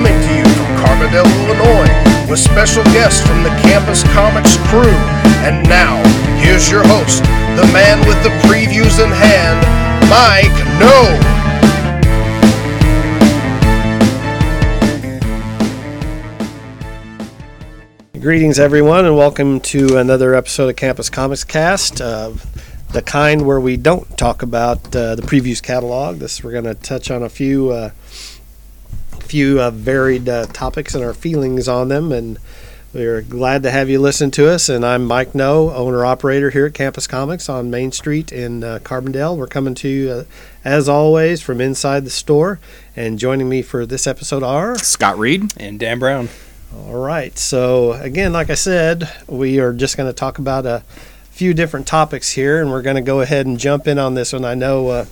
coming to you from Carbondale, Illinois, with special guests from the Campus Comics crew. And now, here's your host, the man with the previews in hand, Mike No. Greetings, everyone, and welcome to another episode of Campus Comics Cast. Uh, the kind where we don't talk about uh, the previews catalog. This we're going to touch on a few, uh, few uh, varied uh, topics and our feelings on them, and we're glad to have you listen to us. And I'm Mike No, owner operator here at Campus Comics on Main Street in uh, Carbondale. We're coming to you, uh, as always, from inside the store. And joining me for this episode are Scott Reed. and Dan Brown. all right. So again, like I said, we are just going to talk about a few different topics here, and we're going to go ahead and jump in on this one. I know uh,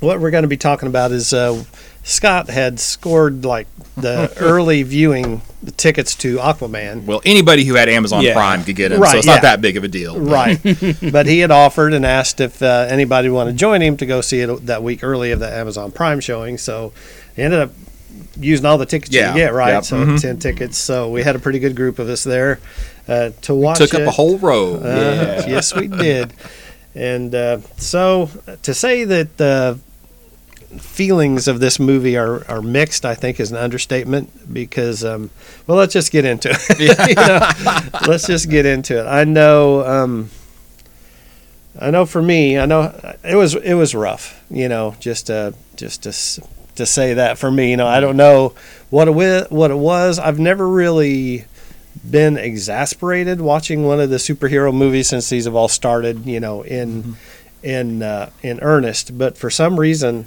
what we're going to be talking about is uh, Scott had scored like the early viewing tickets to Aquaman. Well, anybody who had Amazon Yeah. Prime could get him, Right, so it's yeah. not that big of a deal. Right, but he had offered and asked if uh, anybody wanted to join him to go see it that week early of the Amazon Prime showing. So he ended up using all the tickets you Yeah, could get, right? yep, So mhm. ten tickets. So we had a pretty good group of us there uh, to watch. Took up a whole row. Uh, Yes, we did. And uh, so to say that the feelings of this movie are, are mixed, I think, is an understatement because, um, well, let's just get into it. You know, let's just get into it. I know. Um, I know for me, I know it was it was rough, you know, just to just to to say that for me, you know, I don't know what it what it was. I've never really been exasperated watching one of the superhero movies since these have all started, you know, in in uh, in earnest. But for some reason,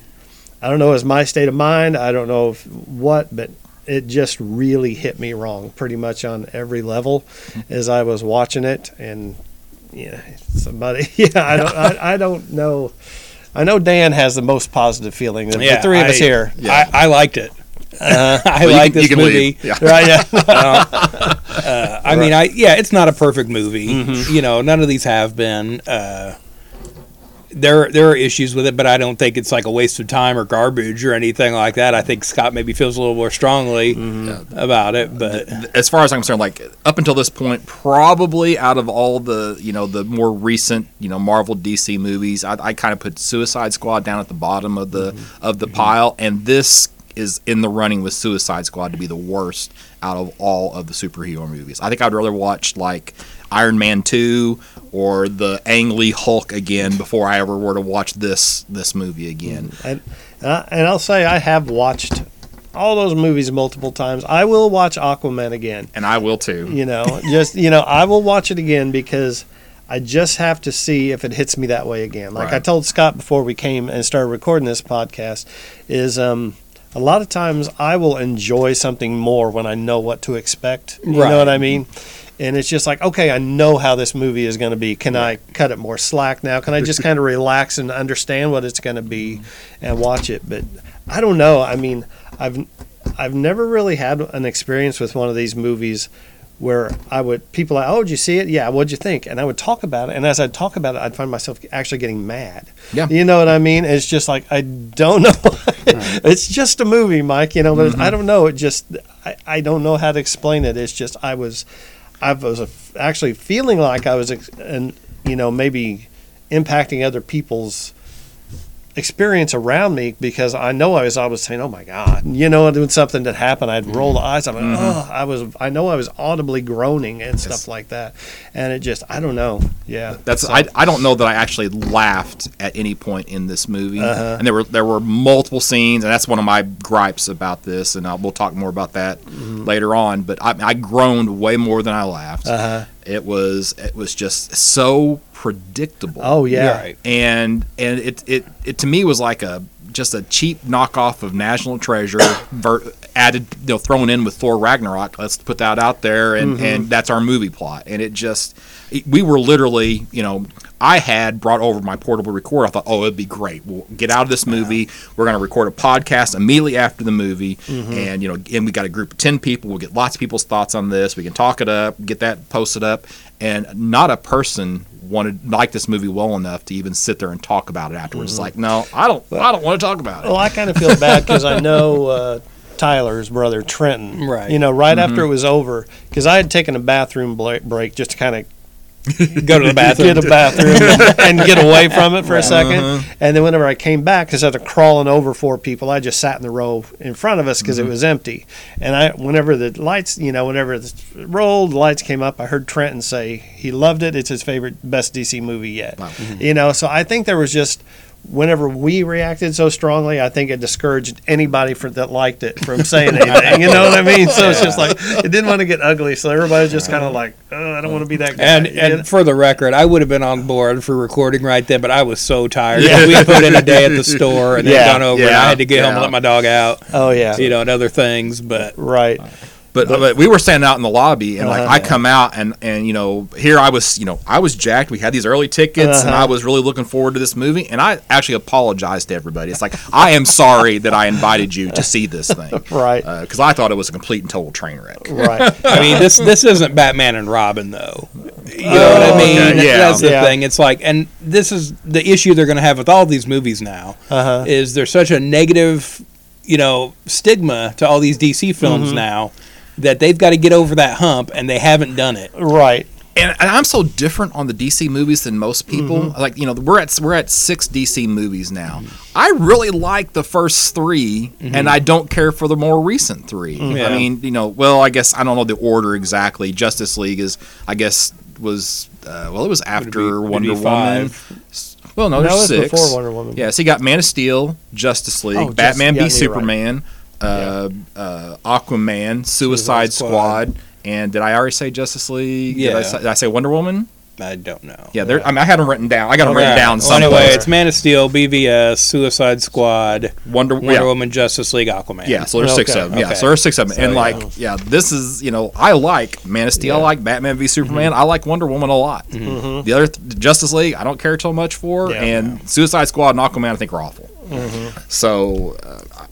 I don't know, it was my state of mind. I don't know if, what, but it just really hit me wrong, pretty much on every level, as I was watching it. And yeah, somebody, yeah, I don't, I, I don't know. I know Dan has the most positive feeling. The, the three of us here, Yeah. I, I liked it. I Well, like this you movie. Yeah. right? Yeah. Uh, I mean, I yeah, it's not a perfect movie. Mm-hmm. You know, none of these have been. There there are issues with it, but I don't think it's like a waste of time or garbage or anything like that. I think Scott maybe feels a little more strongly Mm-hmm. about it, but As far as I'm concerned, like up until this point, probably out of all the you know the more recent you know Marvel DC movies, I, I kind of put Suicide Squad down at the bottom of the Mm-hmm. of the pile, and this is in the running with Suicide Squad to be the worst out of all of the superhero movies. I think I'd rather watch like Iron Man two or the Ang Lee Hulk again before I ever were to watch this this movie again. And, and, and I'll say I have watched all those movies multiple times. I will watch Aquaman again. And I will too. You know, just you know, I will watch it again because I just have to see if it hits me that way again. Like I told Scott before we came and started recording this podcast, is um, a lot of times I will enjoy something more when I know what to expect. You know what I mean? And it's just like, okay, I know how this movie is going to be. Can I cut it more slack now? Can I just kind of relax and understand what it's going to be and watch it? But I don't know. I mean, I've I've never really had an experience with one of these movies where I would people like, oh, did you see it? Yeah, what'd you think? And I would talk about it, and as I'd talk about it, I'd find myself actually getting mad. Yeah. you know what I mean? It's just like I don't know. it's just a movie, Mike. You know, but I mm-hmm. don't know. It just I, I don't know how to explain it. It's just I was I was actually feeling like I was and you know maybe impacting other people's experience around me because I know I was always saying, "Oh my God," you know, doing something that happened, I'd roll the eyes. I'm like, "Oh," I was, I know I was audibly groaning and stuff like that, and it just, I don't know, yeah. That's So- I, I don't know that I actually laughed at any point in this movie, Uh-huh. and there were there were multiple scenes, and that's one of my gripes about this, and i we'll talk more about that Mm-hmm. later on. But I, I groaned way more than I laughed. Uh-huh. It was it was just so predictable. Oh yeah, right. and and it, it it to me was like a just a cheap knockoff of National Treasure, ver- added you know thrown in with Thor Ragnarok. Let's put that out there, and and that's our movie plot. And it just it- we were literally you know I had brought over my portable recorder. I thought, oh, it'd be great. We'll get out of this movie. We're going to record a podcast immediately after the movie, and you know, and we got a group of ten people. We'll get lots of people's thoughts on this. We can talk it up, get that posted up, and not a person wanted liked this movie well enough to even sit there and talk about it afterwards. Mm-hmm. It's like, no, I don't. I don't want to talk about it. Well, I kind of feel bad because I know uh, Tyler's brother Trenton. Right. You know, right Mm-hmm. after it was over, because I had taken a bathroom break just to kind of Go to the bathroom. get a bathroom and get away from it for a 2nd Uh-huh. And then whenever I came back, instead of crawling over four people, I just sat in the row in front of us because Mm-hmm. it was empty. And I, whenever the lights, you know, whenever it rolled, the lights came up, I heard Trenton say he loved it. It's his favorite, best DC movie yet. Wow. You know, so I think there was just whenever we reacted so strongly, I think it discouraged anybody for, that liked it from saying anything. You know what I mean? So it's just like it didn't want to get ugly. So everybody's just kind of like, oh, I don't want to be that guy. And know? and for the record, I would have been on board for recording right then, but I was so tired. Yeah. We put in a day at the store and then Yeah, gone over, and I had to get home and let my dog out, oh yeah, you know, and other things. But right. But, but we were standing out in the lobby, and like Uh-huh. I come out, and and you know here I was, you know I was jacked. We had these early tickets, and Uh-huh. I was really looking forward to this movie. And I actually apologized to everybody. It's like I am sorry that I invited you to see this thing, Right. Because I thought it was a complete and total train wreck. Right. I mean, this this isn't Batman and Robin though. You know what I mean? Oh, okay, yeah. That's the Yeah. thing. It's like, and this is the issue they're going to have with all these movies now. Uh-huh. Is there's such a negative, you know, stigma to all these DC films Mm-hmm. now that they've got to get over that hump, and they haven't done it. Right. and, and I'm so different on the DC movies than most people. Mm-hmm. Like you know, we're at we're at six DC movies now. I really like the first 3 and I don't care for the more recent 3 Mm-hmm. Yeah. I mean, you know, well, I guess I don't know the order exactly. Justice League is, I guess, was uh, well, it was after be- Wonder Woman. Well, no, No, there's it was six. before Wonder Woman. Yeah, so you got Man of Steel, Justice League, Oh, just- Batman yeah, v you're right. Superman, uh, uh, Aquaman, Suicide, Suicide Squad. Squad. and did I already say Justice League? Did I, Yeah. say, did I say Wonder Woman? I don't know. Yeah, there. I, mean, I had them written down. I got them Yeah. written down Well, anyway, it's Man of Steel, BVS, Suicide Squad, Wonder, Wonder yeah. Woman, Justice League, Aquaman. Yeah, so there's six of them. Yeah, okay. so there's six of them. So, and like, yeah, this is you know, I like Man of Steel, I like Batman v Superman, Mm-hmm. I like Wonder Woman a lot. The other th- Justice League, I don't care so much for, Yeah. and Suicide Squad and Aquaman, I think are awful. So, uh,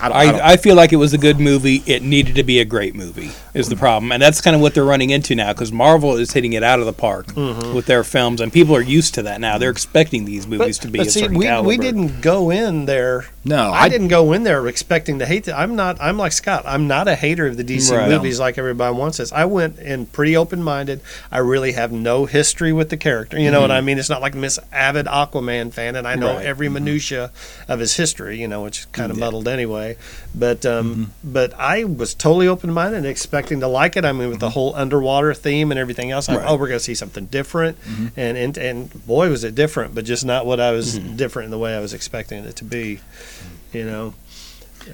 I, I, don't, I, don't- I, I feel like it was a good movie. It needed to be a great movie, is the problem. And that's kind of what they're running into now because Marvel is hitting it out of the park mm-hmm. with their films, and people are used to that now. They're expecting these movies to be but a see, certain we, caliber. we didn't go in there. no, I, didn't go in there expecting to hate it. I'm not. I'm like Scott. I'm not a hater of the DC Right. movies like everybody wants us. I went in pretty open minded. I really have no history with the character. You know what mm-hmm. I mean? It's not like Miss avid Aquaman fan, and I know Right. every mm-hmm. minutia of his history. You know, which is kind of muddled anyway. But um, but I was totally open minded and expecting to like it. I mean, with the whole underwater theme and everything else. I, Right. oh, we're going to see something different, and, and and boy, was it different, but just not what I was different in the way I was expecting it to be. You know.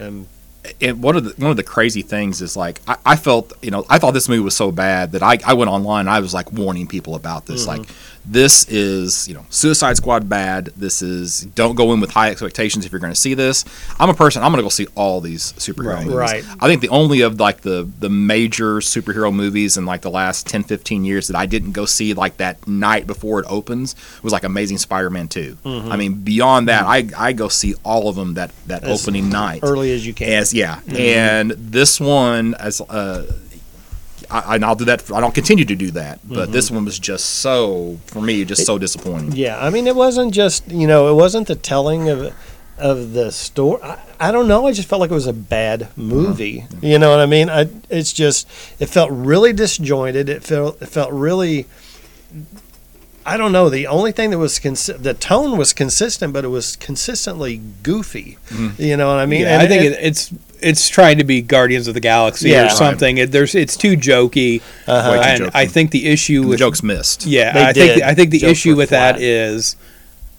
Um, and one of the one of the crazy things is like I, I felt you know I thought this movie was so bad that I, I went online and I was like warning people about this Mm-hmm. like this is you know Suicide Squad bad. This is don't go in with high expectations if you're going to see this. I'm a person I'm going to go see all these superhero Right. movies. Right. I think the only of like the the major superhero movies in like the last 10 15 years that I didn't go see like that night before it opens was like Amazing Spider-Man 2 I mean beyond that I I go see all of them that that As opening night. early as you can. as yeah, and this one as uh, I, and I'll do that. I don't continue to do that, but mm-hmm. this one was just so for me, just so disappointing. Yeah, I mean, it wasn't just you know, it wasn't the telling of of the story. I, I don't know. I just felt like it was a bad uh-huh. movie. You know what I mean? I, it's just it felt really disjointed. It felt it felt really. I don't know. The only thing that was consi- the tone was consistent, but it was consistently goofy. Mm-hmm. You know what I mean? Yeah, And I think it- it, it's it's trying to be Guardians of the Galaxy Yeah. or Right. something. It, there's it's too jokey, Uh-huh. Way and jokey. I think the issue The with jokes missed. yeah, They I think did. I think the Jokes issue with that flat. is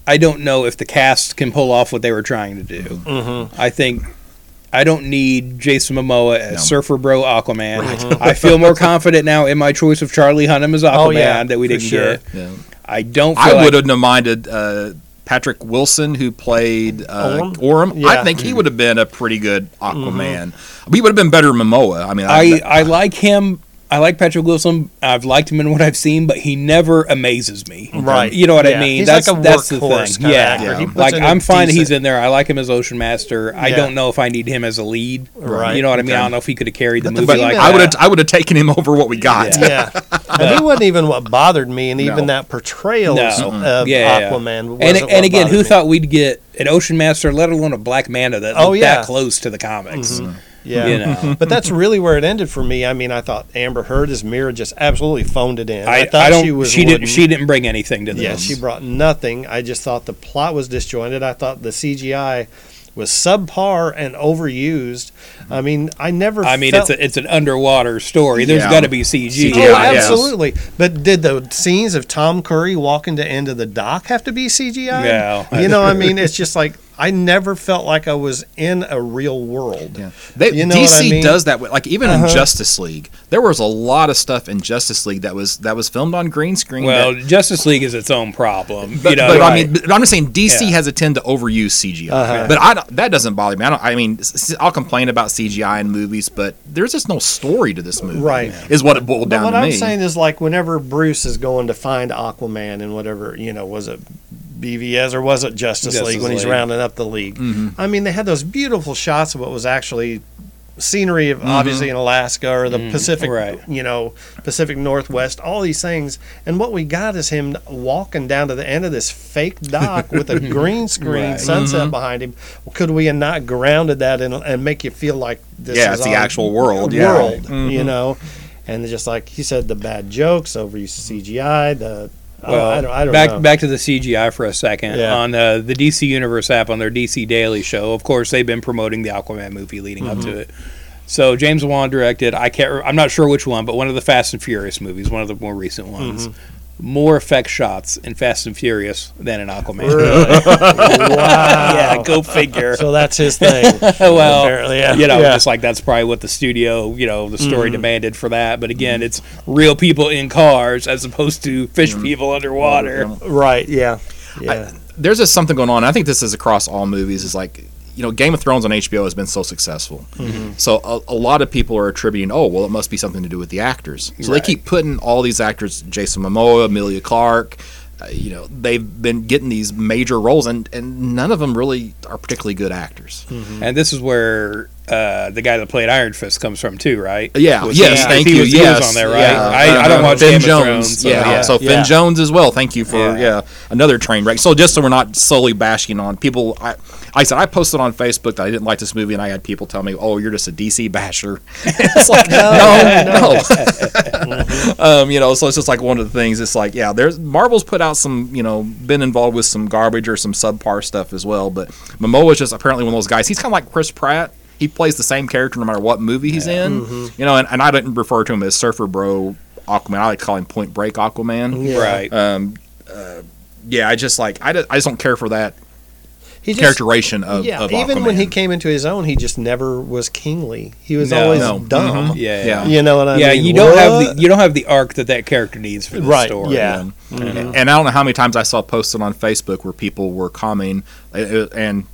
I don't know if the cast can pull off what they were trying to do. Mm-hmm. I think. I don't need Jason Momoa as No. Surfer Bro Aquaman. I feel more confident now in my choice of Charlie Hunnam as Aquaman Oh, yeah, that we didn't sure. get. Yeah. I don't. Feel I like- would have minded uh, Patrick Wilson, who played uh, Orm? Orm. Yeah. I think he would have been a pretty good Aquaman. He would have been better than Momoa. I mean, I, I, I like him. I like Patrick Wilson. I've liked him in what I've seen, but he never amazes me. Right. You know what Yeah. I mean? He's that's like a that's the workhorse thing. kinda Yeah. actor. Like in a I'm fine that he's in there. I like him as Ocean Master. I Yeah. don't know if I need him as a lead. Right. You know what I mean? I don't know if he could have carried the But movie female- like I would have. I would have taken him over what we got. Yeah, and he wasn't even what bothered me, and even No. that portrayal No. of Yeah, yeah. Aquaman. And wasn't and what again, who me. thought we'd get an Ocean Master, let alone a Black Manta that Oh, looked yeah. that close to the comics? Mm-hmm. Yeah, you know. but that's really where it ended for me. I mean, I thought Amber Heard as Mera just absolutely phoned it in. I, thought I don't. she She, was. didn't. She didn't bring anything to this. Yeah, she brought nothing. I just thought the plot was disjointed. I thought the CGI was subpar and overused. I mm-hmm. mean, I never. I mean, felt, it's a, it's an underwater story. There's Yeah. got to be CG. CGI, Oh, Yeah, yes. absolutely. But did the scenes of Tom Curry walking to end of the dock have to be CGI? No. You know, I mean, it's just like I never felt like I was in a real world. Yeah. They, You know what DC I mean? does that. With, like even Uh-huh. in Justice League, there was a lot of stuff in Justice League that was that was filmed on green screen. Well, that, Justice League is its own problem. but, you know, but I mean, but I'm just saying DC Yeah. has a tend to overuse CGI. Uh-huh. But I that doesn't bother me. I don't. I mean, s- s- I'll complain about CGI in movies, but there's just no story to this movie. Right. Is what it boiled But down what to I'm me. saying is like whenever Bruce is going to find Aquaman and whatever, you know, was it BVS or was it Justice, Justice League when he's League. rounding up the league? Mm-hmm. I mean, they had those beautiful shots of what was actually scenery of obviously in Alaska or the Pacific, right. you know, Pacific Northwest, all these things. And what we got is him walking down to the end of this fake dock with a green screen Right. sunset behind him. Could we have not grounded that and, and make you feel like this Yeah, is it's the actual world, yeah. world, Mhm. you know? And just like he said, the bad jokes, over CGI, the Well, I don't, I don't back know. back to the CGI for a second. Yeah. On uh, the DC Universe app on their DC Daily show, of course, they've been promoting the Aquaman movie leading up Mm-hmm. to it. So James Wan directed. I can't. I'm not sure which one, but one of the Fast and Furious movies, one of the more recent ones. Mm-hmm. More effect shots in Fast and Furious than in Aquaman. Really? wow. yeah, go figure. So that's his thing. well, apparently, yeah. you know, Yeah. just like that's probably what the studio, you know, the story Mm-hmm. demanded for that. But again, it's real people in cars as opposed to fish Mm-hmm. people underwater. right. Yeah. Yeah. there's just something going on. I think this is across all movies. Is like you know, Game of Thrones on HBO has been so successful. Mm-hmm. So a, a lot of people are attributing, oh, well, it must be something to do with the actors. So Right. they keep putting all these actors, Jason Momoa, Emilia Clarke. Uh, you know, they've been getting these major roles, and, and none of them really are particularly good actors. And this is where uh, the guy that played Iron Fist comes from too, right? Yeah. Was yes. he- Thank he you. Was, he yes. was on there, right? Yeah. I, I don't Uh, watch Finn Game Jones. of Thrones. So, yeah. yeah. So Finn Yeah. Jones as well. Thank you for Yeah. yeah. another train wreck. So just so we're not solely bashing on people, I, I said I posted on Facebook that I didn't like this movie, and I had people tell me, "Oh, you're just a DC basher." it's like no, no. um, you know, so it's just like one of the things. It's like yeah, there's Marvel's put out some, you know, been involved with some garbage or some subpar stuff as well. But Momoa's just apparently one of those guys. He's kind of like Chris Pratt. He plays the same character no matter what movie he's in. You know, and, and I didn't refer to him as Surfer Bro Aquaman. I like to call him Point Break Aquaman. Yeah. Right. Um, uh, yeah, I just like I, just, I just don't care for that He just, characterization of, yeah. of even when he came into his own, he just never was kingly. He was No. always No. dumb. Mhm. yeah. Yeah. You know what I yeah, mean? you don't have the you don't have the arc that that character needs for the Right, story. yeah. And, and I don't know how many times I saw posted on Facebook where people were commenting, uh, and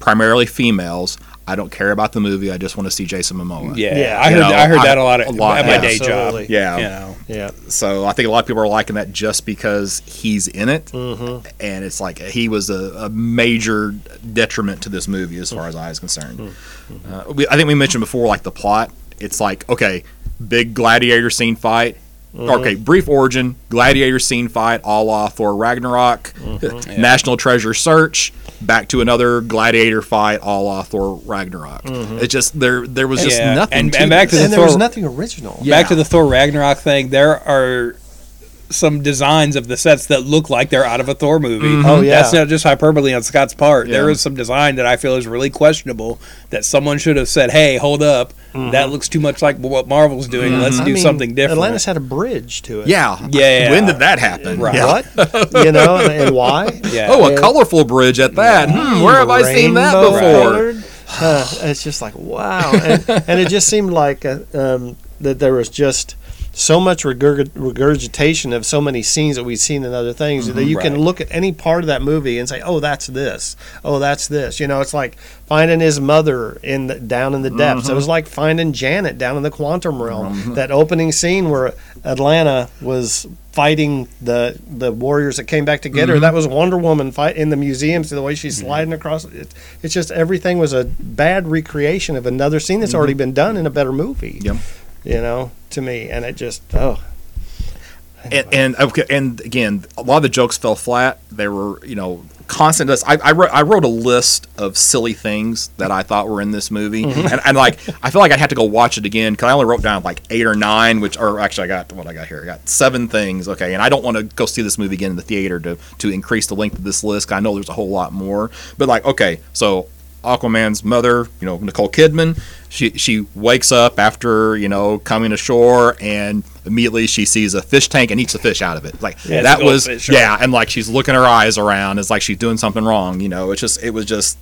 primarily females. I don't care about the movie. I just want to see Jason Momoa. Yeah, Yeah. I You heard know, I heard that a lot at, a lot, at my yeah. day job. Absolutely. Yeah. You know. Yeah. So I think a lot of people are liking that just because he's in it, Mm-hmm. and it's like he was a, a major detriment to this movie as far as I was concerned. Mm-hmm. Uh, we, I think we mentioned before, like the plot. It's like okay, big gladiator scene fight. Mm-hmm. Okay, brief origin, gladiator scene fight, a la Thor Ragnarok, Mm-hmm. National Treasure search, back to another gladiator fight, a la Thor Ragnarok. Mm-hmm. It just there there was just Yeah, nothing. and- to and back to the And there was nothing original. Yeah. Back to the Thor Ragnarok thing, there are some designs of the sets that look like they're out of a Thor movie. Oh, yeah. That's not just hyperbole on Scott's part. There Yeah. is some design that I feel is really questionable that someone should have said, "Hey, hold up. That looks too much like what Marvel's doing. Let's I do mean, something different." Atlantis had a bridge to it. yeah, Yeah. When did that happen? Right. Yeah. What? you know, and, and why? yeah. Oh, a colorful bridge at that. Hmm, where have I seen that before? colored. Uh, it's just like wow, and, and it just seemed like uh, um, that there was just so much regurg- regurgitation of so many scenes that we've seen in other things that mm-hmm. you can look at any part of that movie and say, "Oh, that's this. Oh, that's this." You know, it's like finding his mother in the, down in the depths. It was mm-hmm. like finding Janet down in the quantum realm. Mm-hmm. That opening scene where Atlanna was fighting the the warriors that came back to get her. That was Wonder Woman fight in the museums. The way she's sliding across it, it's just everything was a bad recreation of another scene that's already been done in a better movie. Yep. You know, to me, and it just oh. and, and okay, and again, a lot of the jokes fell flat. They were, you know, constant. I, I wrote I wrote a list of silly things that I thought were in this movie, mm-hmm. and, and like I feel like I'd have to go watch it again because I only wrote down like eight or nine, which or actually I got what I got here. I got seven things. Okay, and I don't want to go see this movie again in the theater to to increase the length of this list. 'cause I know there's a whole lot more, but like okay, so Aquaman's mother, you know, Nicole Kidman, she she wakes up after, you know, coming ashore and immediately she sees a fish tank and eats the fish out of it. Like Yeah, that was right. yeah, and like she's looking her eyes around, it's like she's doing something wrong, you know. It's just it was just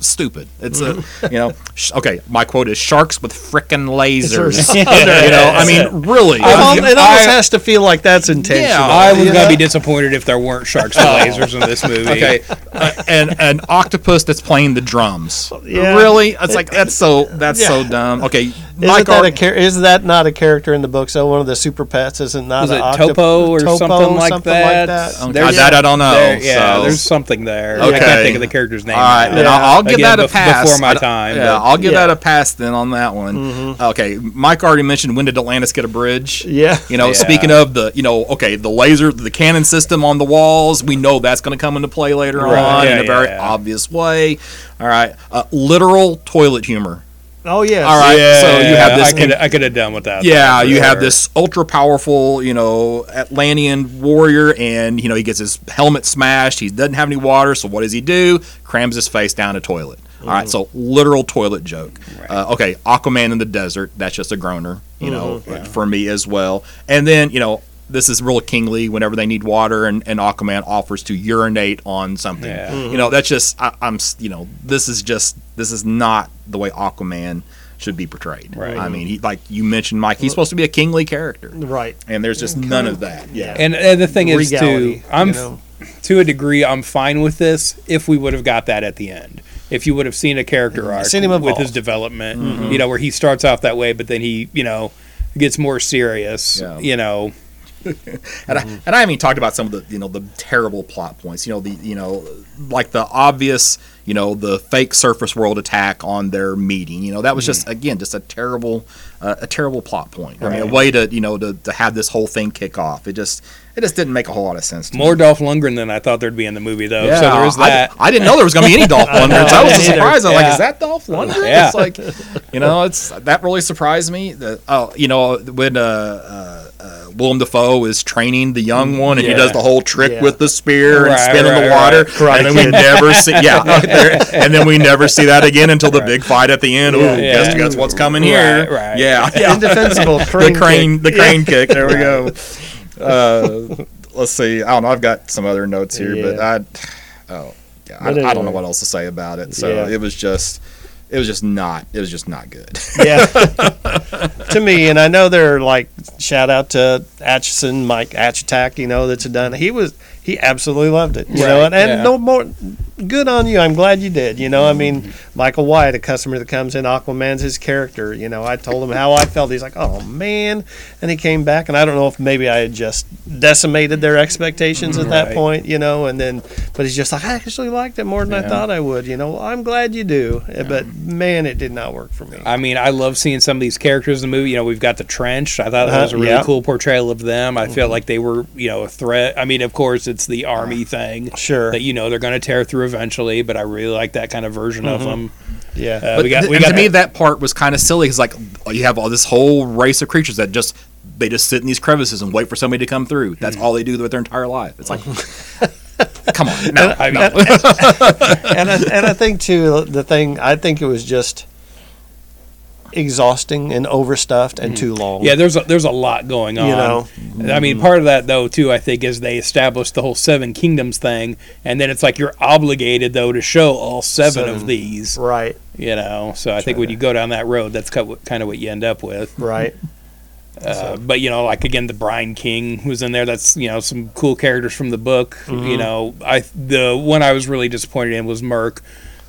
stupid. It's a you know, sh- okay, my quote is sharks with frickin' lasers. you know, I mean, really. It, al- it almost I- has to feel like that's intentional. Yeah, I was you gonna be disappointed if there weren't sharks and lasers in this movie. Okay, uh, and an octopus that's playing the drums. Yeah. Really? It's like that's so that's so dumb. Okay, Isn't that, Ar- a char- is that not a character in the book? So one of the super pets isn't not Was an it octop- Topo or Topo, something like something that? that. Okay, There's- that I don't know. There- yeah, so- there's something there. I Okay. can't think of the character's name. All right, now. then I'll, I'll give Again, that a bef- pass. before my time, Yeah, but- I'll give Yeah. that a pass then on that one. Okay, Mike already mentioned when did Atlantis get a bridge? Yeah. You know, Yeah. speaking of the, you know, okay, the laser, the cannon system on the walls, we know that's going to come into play later Right, on yeah, in a very yeah. obvious way. All right, uh, literal toilet humor. Oh yeah. All right, so you have this I could I could have done with that. Yeah, for you have this ultra powerful, you know, Atlantean warrior, and you know he gets his helmet smashed. He doesn't have any water, so what does he do? Crams his face down a toilet. All right, so literal toilet joke. Uh, okay, Aquaman in the desert. That's just a groaner, you know, for me as well. And then you know this is real kingly whenever they need water, and, and Aquaman offers to urinate on something. Yeah. You mm-hmm. know, that's just I, I'm you know this is just this is not the way Aquaman should be portrayed. Right. I mean, he like you mentioned, Mike. He's supposed to be a kingly character, Right. and there's just none of that. Yeah. And, and the thing is, Regality, too, I'm you know? to a degree, I'm fine with this if we would have got that at the end. If you would have seen a character arc Seen him with his development, mm-hmm. you know, where he starts off that way, but then he, you know, gets more serious. Yeah. You know, and I, and I haven't even talked about some of the you know the terrible plot points. You know the you know like the obvious you know the fake surface world attack on their meeting. You know that was mm-hmm. just again just a terrible uh, a terrible plot point. I mean a way to you know to, to have this whole thing kick off. It just it just didn't make a whole lot of sense. To more me. Dolph Lundgren than I thought there'd be in the movie, though. Yeah, so there is I- that. I, didn't know there was going to be any Dolph Lundgren. That was a surprise. I'm like, is that Dolph Lundgren? Yeah. It's like, you know, it's that really surprised me. That oh, you know, when uh, uh, uh, Willem Dafoe is training the young one, and he does the whole trick Yeah. with the spear and Right, spinning right, the water, right. and then we never see, yeah, there- and then we never see that again until the big fight at the end. Ooh, Yeah. guess, guess what's coming here? Right, right. Yeah, yeah. Indefensible the crane. crane, kick. the crane kick. There we go. Uh, let's see. I don't know. I've got some other notes here, but I, oh, yeah, I, But I don't know what else to say about it. So Yeah. it was just, it was just not, it was just not good. yeah. to me, and I know they're like shout out to Atchison, Mike Atchitack, you know, that's done. He was he absolutely loved it, you know, and, and yeah. no more. Good on you. I'm glad you did. You know, I mean, Michael White, a customer that comes in, Aquaman's his character. You know, I told him how I felt. He's like, "Oh man," and he came back, and I don't know if maybe I had just decimated their expectations at that point, you know, and then, but he's just like, "I actually liked it more than I thought I would." You know, well, I'm glad you do, but man, it did not work for me. I mean, I love seeing some of these characters in the movie. You know, we've got the trench. I thought that was a Uh-huh, really yeah. cool portrayal of them. I felt like they were, you know, a threat. I mean, of course, it's the army thing Sure. that you know they're going to tear through eventually. But I really like that kind of version of them. Yeah. Uh, But we got, th- we and got to me, that part was kind of silly because like you have all this whole race of creatures that just they just sit in these crevices and wait for somebody to come through. That's Hmm. all they do with their entire life. It's like, come on, no, I no. and I, and I think too the thing I think it was just exhausting and overstuffed and too long. Yeah, there's a, there's a lot going on. You know. I mean, part of that though too, I think, is they established the whole Seven Kingdoms thing, and then it's like you're obligated though to show all seven, Seven. of these. Right. You know, so I think when you go down that road, that's kind of what you end up with. Right. Uh, but you know, like again, the Brine King was in there. That's you know some cool characters from the book. You know, I the one I was really disappointed in was Murk,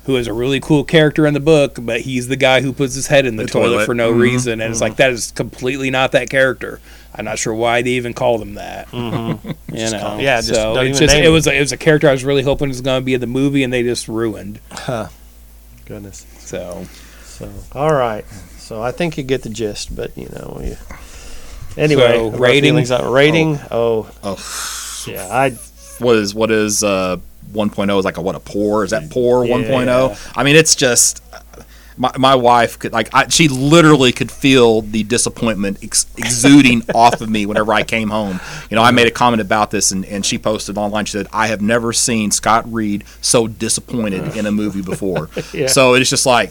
who is a really cool character in the book, but he's the guy who puts his head in the, The toilet, toilet. for no mm-hmm. reason, and it's mm-hmm. like that is completely not that character. I'm not sure why they even called him that. Mm-hmm. You know, call- yeah, just so don't it's even just name it was a, it was a character I was really hoping was going to be in the movie, and they just ruined. Goodness. So So, all right. So I think you get the gist, but you know, you, anyway, So, rating? feelings on- rating. Oh. oh, Oh, yeah, I what is what is uh 1.0 is like a what a poor? Is that poor Yeah. 1.0 i mean it's just my, my wife could like I, she literally could feel the disappointment ex- exuding off of me whenever i came home. You know i made a comment about this and, and she posted online. She said i have never seen scott reed so disappointed in a movie before. Yeah. so it's just like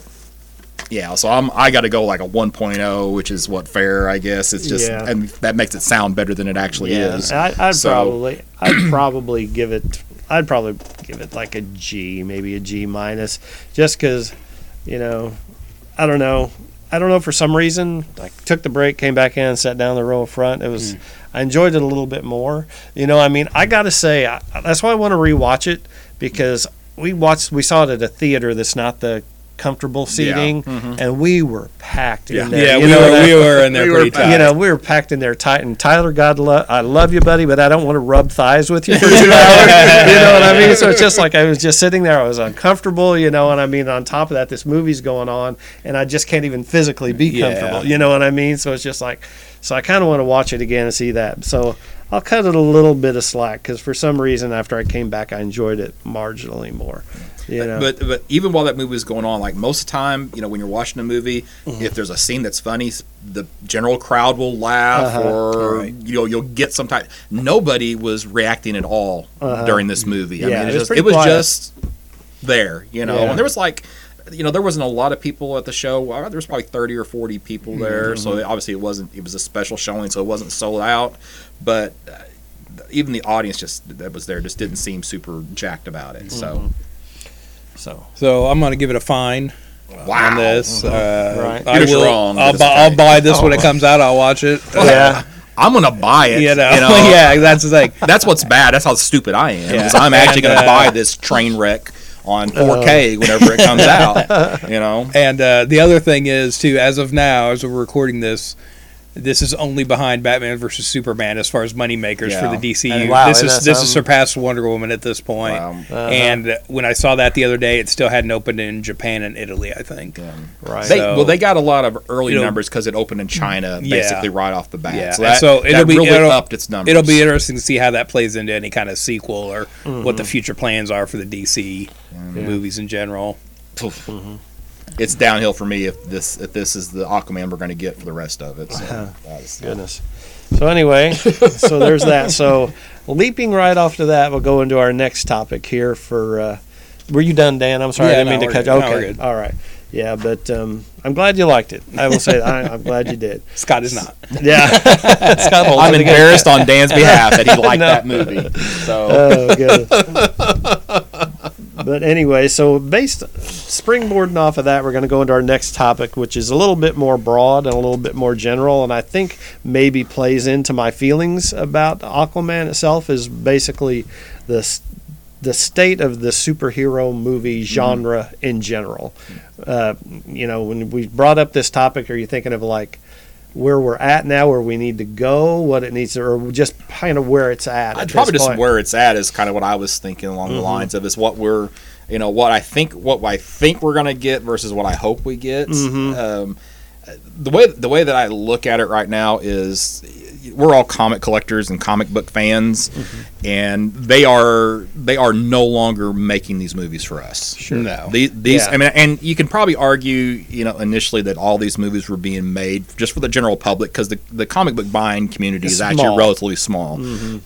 yeah so i'm i got to go like a 1.0 which is what fair i guess. It's just Yeah. and that makes it sound better than it actually yeah, is. I, I'd So- probably, I'd probably give it, I'd probably give it like a G, maybe a G minus, just because, you know, I don't know, I don't know for some reason, like took the break, came back in, sat down the row in front. It was, hmm. I enjoyed it a little bit more. You know, I mean, I got to say, I, that's why I want to rewatch it because we watched, we saw it at a theater that's not the comfortable seating, mm-hmm. and we were packed Yeah. in there. yeah, you we know, were and we were in there we were pretty back. tight. you know, we were packed in there tight. And Tyler, God, lo- I love you, buddy, but I don't want to rub thighs with you for two hours. you know what I mean? So it's just like I was just sitting there. I was uncomfortable, you know. And I mean, on top of that, this movie's going on, and I just can't even physically be Yeah. comfortable. You know what I mean? So it's just like, so I kind of want to watch it again and see that. So I'll cut it a little bit of slack because for some reason, after I came back, I enjoyed it marginally more. You know, But but even while that movie was going on, like most of the time, you know, when you're watching a movie, Mm-hmm. if there's a scene that's funny, the general crowd will laugh, Uh-huh. or Right. you know, you'll get some type. Nobody was reacting at all Uh-huh. during this movie. I mean, it it, was just, it was just there, you know. Yeah. And there was like, you know, there wasn't a lot of people at the show. Well, There was probably thirty or forty people Mm-hmm. there, so obviously it wasn't. It was a special showing, so it wasn't sold out. But uh, even the audience just that was there just didn't seem super jacked about it. Mm-hmm. so So so I'm going to give it a fine wow, on this. Uh, Right. I You're will. wrong, I'll, bu- I'll buy this when it comes out. I'll watch it. yeah. I'm gonna buy it. You know, you know? yeah, that's the thing. That's what's bad. That's how stupid I am. Because Yeah. I'm actually And, gonna uh, buy this train wreck on 4K whenever it comes out. You know. And uh, the other thing is too, as of now, as we're recording this, this is only behind Batman versus Superman as far as money makers Yeah. for the DCU. And wow, this isn't is this has surpassed Wonder Woman at this point. Wow. Uh-huh. And when I saw that the other day, it still hadn't opened in Japan and Italy. I think. right. They, So- well, they got a lot of early You know- numbers because it opened in China Yeah. basically right off the bat. Yeah, So that, so it'll be- really it'll- upped its numbers. It'll be interesting to see how that plays into any kind of sequel or Mm-hmm. what the future plans are for the DC movies in general. It's downhill for me if this if this is the Aquaman we're going to get for the rest of it. So that's- Goodness. So anyway, so there's that. So leaping right off to that, we'll go into our next topic here. For uh, were you done, Dan? I'm sorry, Yeah, I didn't no, mean to cut good. you. No, Okay, we're good. all right. Yeah, but um, I'm glad you liked it. I will say I, I'm glad you did. Scott is not. Yeah, Scott holds I'm embarrassed on Dan's behalf that he liked No. that movie. So Oh, goodness. But anyway, so based springboarding off of that, we're going to go into our next topic, which is a little bit more broad and a little bit more general, and I think maybe plays into my feelings about Aquaman itself. Is basically the the state of the superhero movie genre in general. Uh, you know, when we brought up this topic, are you thinking of like? Where we're at now, where we need to go, what it needs to, or just kind of where it's at. I'd at probably just point. where it's at is kind of what I was thinking along the lines of is what we're, you know, what I think what I think we're gonna get versus what I hope we get. Um, the way the way that I look at it right now is we're all comic collectors and comic book fans, and they are they are no longer making these movies for us. Sure. No. These, these Yeah. I mean, and you can probably argue, you know, initially that all these movies were being made just for the general public because the, the comic book buying community It's is actually small. relatively small.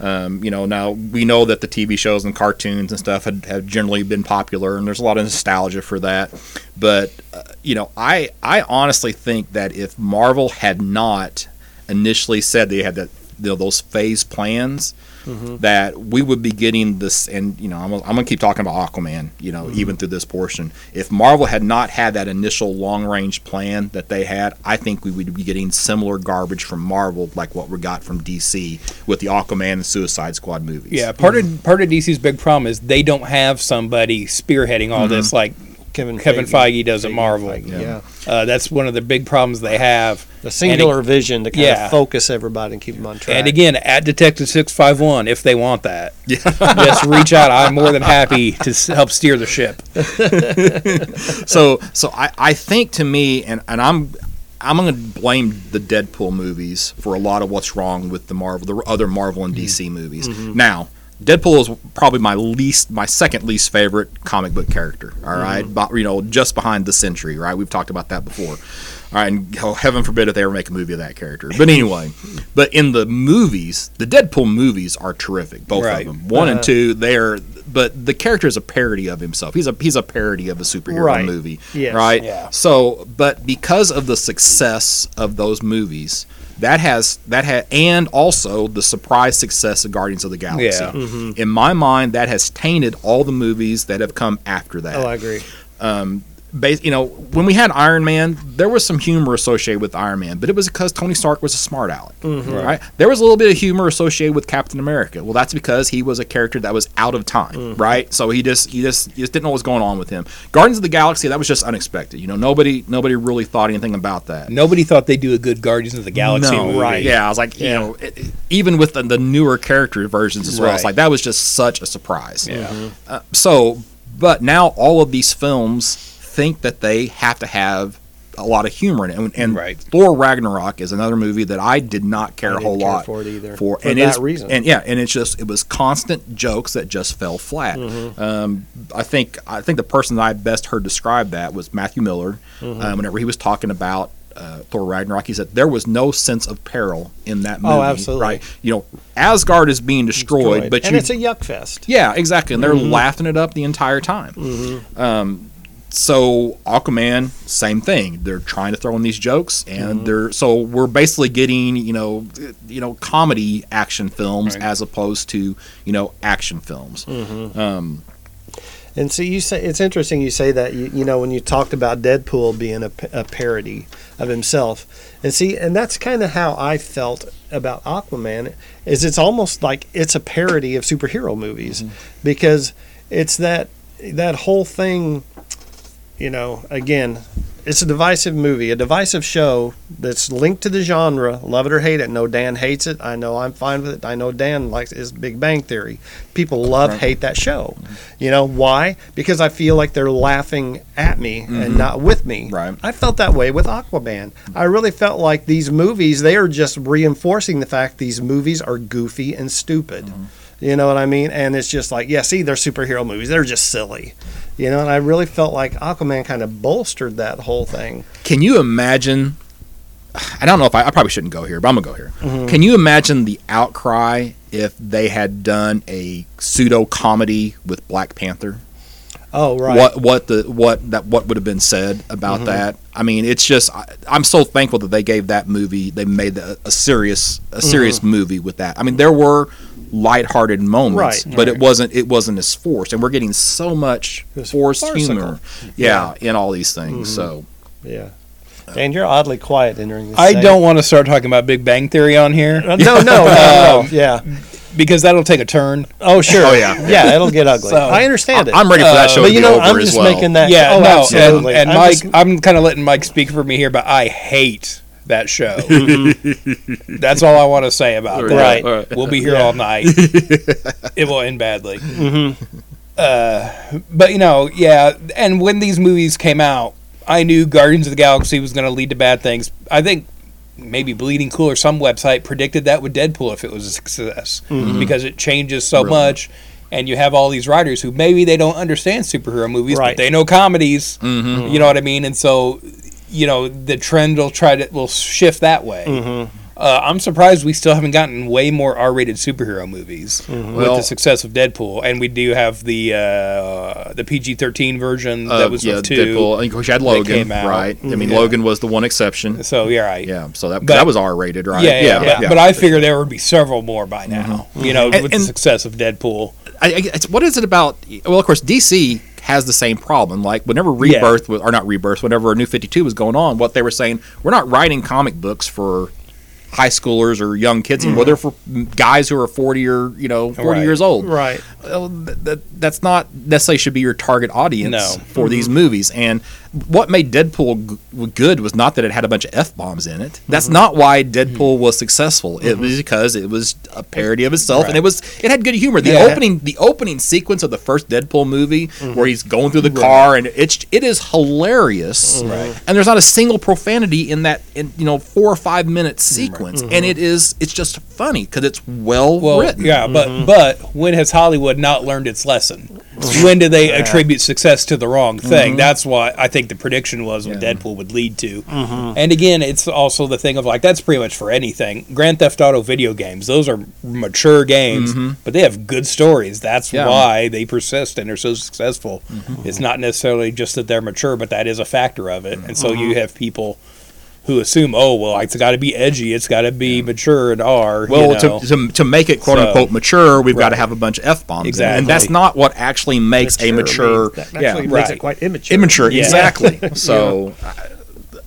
Um, you know, now we know that the TV shows and cartoons and stuff had, have generally been popular, and there's a lot of nostalgia for that. But uh, you know, I I honestly think that if Marvel had not initially said they had that you know, those phase plans, mm-hmm. that we would be getting this. And you know, I'm, I'm going to keep talking about Aquaman. You know, mm-hmm. even through this portion, if Marvel had not had that initial long range plan that they had, I think we would be getting similar garbage from Marvel, like what we got from DC with the Aquaman and Suicide Squad movies. Yeah, part of part of DC's big problem is they don't have somebody spearheading all mm-hmm. this like Kevin Kevin Feige does at Marvel. Feige, yeah. Uh, that's one of the big problems they have. The singular And, vision to kind yeah. of focus everybody and keep them on track. and again, at Detective Six Five One, if they want that, yeah. just reach out. I'm more than happy to s- help steer the ship. so so I, I think to me and, and I'm I'm going to blame the Deadpool movies for a lot of what's wrong with the Marvel the other Marvel and DC movies. Now, Deadpool is probably my least my second least favorite comic book character, all right? But you know, just behind the Sentry, right? We've talked about that before. All right, and oh, heaven forbid if they ever make a movie of that character. But anyway, but in the movies, the Deadpool movies are terrific, both Right. of them. One and Uh, two, they're but the character is a parody of himself. He's a he's a parody of a superhero Right. movie, Yes. right? Yeah. So, but because of the success of those movies, that has that had and also the surprise success of Guardians of the Galaxy. Yeah. Mm-hmm. In my mind, that has tainted all the movies that have come after that. oh, I agree. Bas- you know, when we had Iron Man, there was some humor associated with Iron Man, but it was because Tony Stark was a smart aleck, Mm-hmm. right? There was a little bit of humor associated with Captain America. Well, that's because he was a character that was out of time, Mm-hmm. right? So he just he just he just didn't know what was going on with him. Guardians of the Galaxy, that was just unexpected. You know, nobody nobody really thought anything about that. Nobody thought they'd do a good Guardians of the Galaxy No, movie. right. Yeah, I was like, you know, it, it- even with the, the newer character versions as well, it's Right. like that was just such a surprise. Yeah. Uh, so, but now all of these films think that they have to have a lot of humor in it, and, and Right. Thor Ragnarok is another movie that I did not care a whole care lot for it either. For, For and that reason. and yeah, and it's just it was constant jokes that just fell flat. Mm-hmm. Um, I think I think the person that I best heard describe that was Matthew Miller. Mm-hmm. Um, whenever he was talking about uh, Thor Ragnarok, he said there was no sense of peril in that movie. Oh, absolutely. Right? You know, Asgard is being destroyed, but and you it's a yuck fest. yeah, exactly. And they're Mm-hmm. laughing it up the entire time. Um, so Aquaman, same thing. They're trying to throw in these jokes, and Mm-hmm. they're so we're basically getting you know you know comedy action films Right. as opposed to you know action films. Mm-hmm. Um, And so you say it's interesting you say that you, you know when you talked about Deadpool being a parody of himself, and see, and that's kind of how I felt about Aquaman. Is it's almost like it's a parody of superhero movies because it's that that whole thing. You know, again, it's a divisive movie, a divisive show that's linked to the genre. Love it or hate it. No, Dan hates it. I know I'm fine with it. I know Dan likes his Big Bang Theory. People love, hate that show. You know why? Because I feel like they're laughing at me and mm-hmm. not with me. Right. I felt that way with Aquaman. I really felt like these movies they are just reinforcing the fact these movies are goofy and stupid. Mm-hmm. You know what I mean? And it's just like, yeah, see, they're superhero movies. They're just silly. You know, and I really felt like Aquaman kind of bolstered that whole thing. can you imagine? I don't know if I, I probably shouldn't go here, but I'm gonna go here. Mm-hmm. Can you imagine the outcry if they had done a pseudo comedy with Black Panther? Oh, right. what what the what that what would have been said about Mm-hmm. that. I mean, it's just I, I'm so thankful that they gave that movie. They made a, a serious a serious movie with that. I mean, there were lighthearted moments, Right. but it wasn't it wasn't as forced, and we're getting so much It forced farcical. humor, yeah, in all these things. So Yeah. Dan, you're oddly quiet entering this. I segment. don't want to start talking about Big Bang Theory on here Uh, No, no, no, no. Yeah. because that'll take a turn. Oh, sure. Oh, yeah. Yeah, it'll get ugly. So- I understand it. I'm ready for that Uh, show but to you be know, over I'm as just well. making that. Yeah, oh, no, absolutely. and, and I'm Mike, just- I'm kind of letting Mike speak for me here, but I hate that show. That's all I want to say about that. Right. All right. We'll be here Yeah. all night. it will end badly. Uh, but you know, yeah. And when these movies came out, I knew Guardians of the Galaxy was going to lead to bad things. I think maybe Bleeding Cool or some website predicted that with Deadpool if it was a success because it changes so Really? much. And you have all these writers who maybe they don't understand superhero movies, Right. but they know comedies. Mhm. You know what I mean? And so, you know, the trend will try to will shift that way. Uh, I'm surprised we still haven't gotten way more R-rated superhero movies with Well- the success of Deadpool, and we do have the uh, the PG-13 version Uh, that was yeah, with two. Deadpool. and Of course, you had Logan, came out. right? I mean, Yeah. Logan was the one exception. So yeah, right. Yeah, so that But- that was R rated, right? Yeah, yeah, but, but I for figure there would be several more by now. You know, And- with and- the success of Deadpool. I, I, it's, what is it about? Well, of course, DC has the same problem. Like whenever Rebirth, was, or not Rebirth, whenever New Fifty Two was going on, what they were saying, we're not writing comic books for high schoolers or young kids anymore. Mm-hmm. They're for guys who are forty or you know forty Right. years old. Right. Uh, well, th- that, that's not necessarily should be your target audience No. for these mm-hmm. movies. And what made Deadpool g- good was not that it had a bunch of f bombs in it. That's not why Deadpool was successful. It mm-hmm. was because it was a parody of itself, and it was it had good humor. The Yeah. opening the opening sequence of the first Deadpool movie, mm-hmm. where he's going through the car, and it's it is hilarious. Mm-hmm. Right. And there's not a single profanity in that in you know four or five minute sequence, and it is it's just funny because it's well, Well, written. yeah, but but when has Hollywood not learned its lesson? When do they attribute success to the wrong thing? That's what I think the prediction was what Yeah. Deadpool would lead to. Mm-hmm. And again, it's also the thing of like that's pretty much for anything. Grand Theft Auto video games; those are mature games, mm-hmm. but they have good stories. That's Yeah. why they persist and are so successful. Mm-hmm. It's not necessarily just that they're mature, but that is a factor of it. And so you have people. Who assume, oh well, it's got to be edgy, it's got to be mature and R. Well, you know? to, to, to make it quote So- unquote mature, we've got to have a bunch of f bombs, Exactly. and that's not what actually makes a mature, That yeah, actually makes right. it quite immature. immature. Yeah. Exactly. So.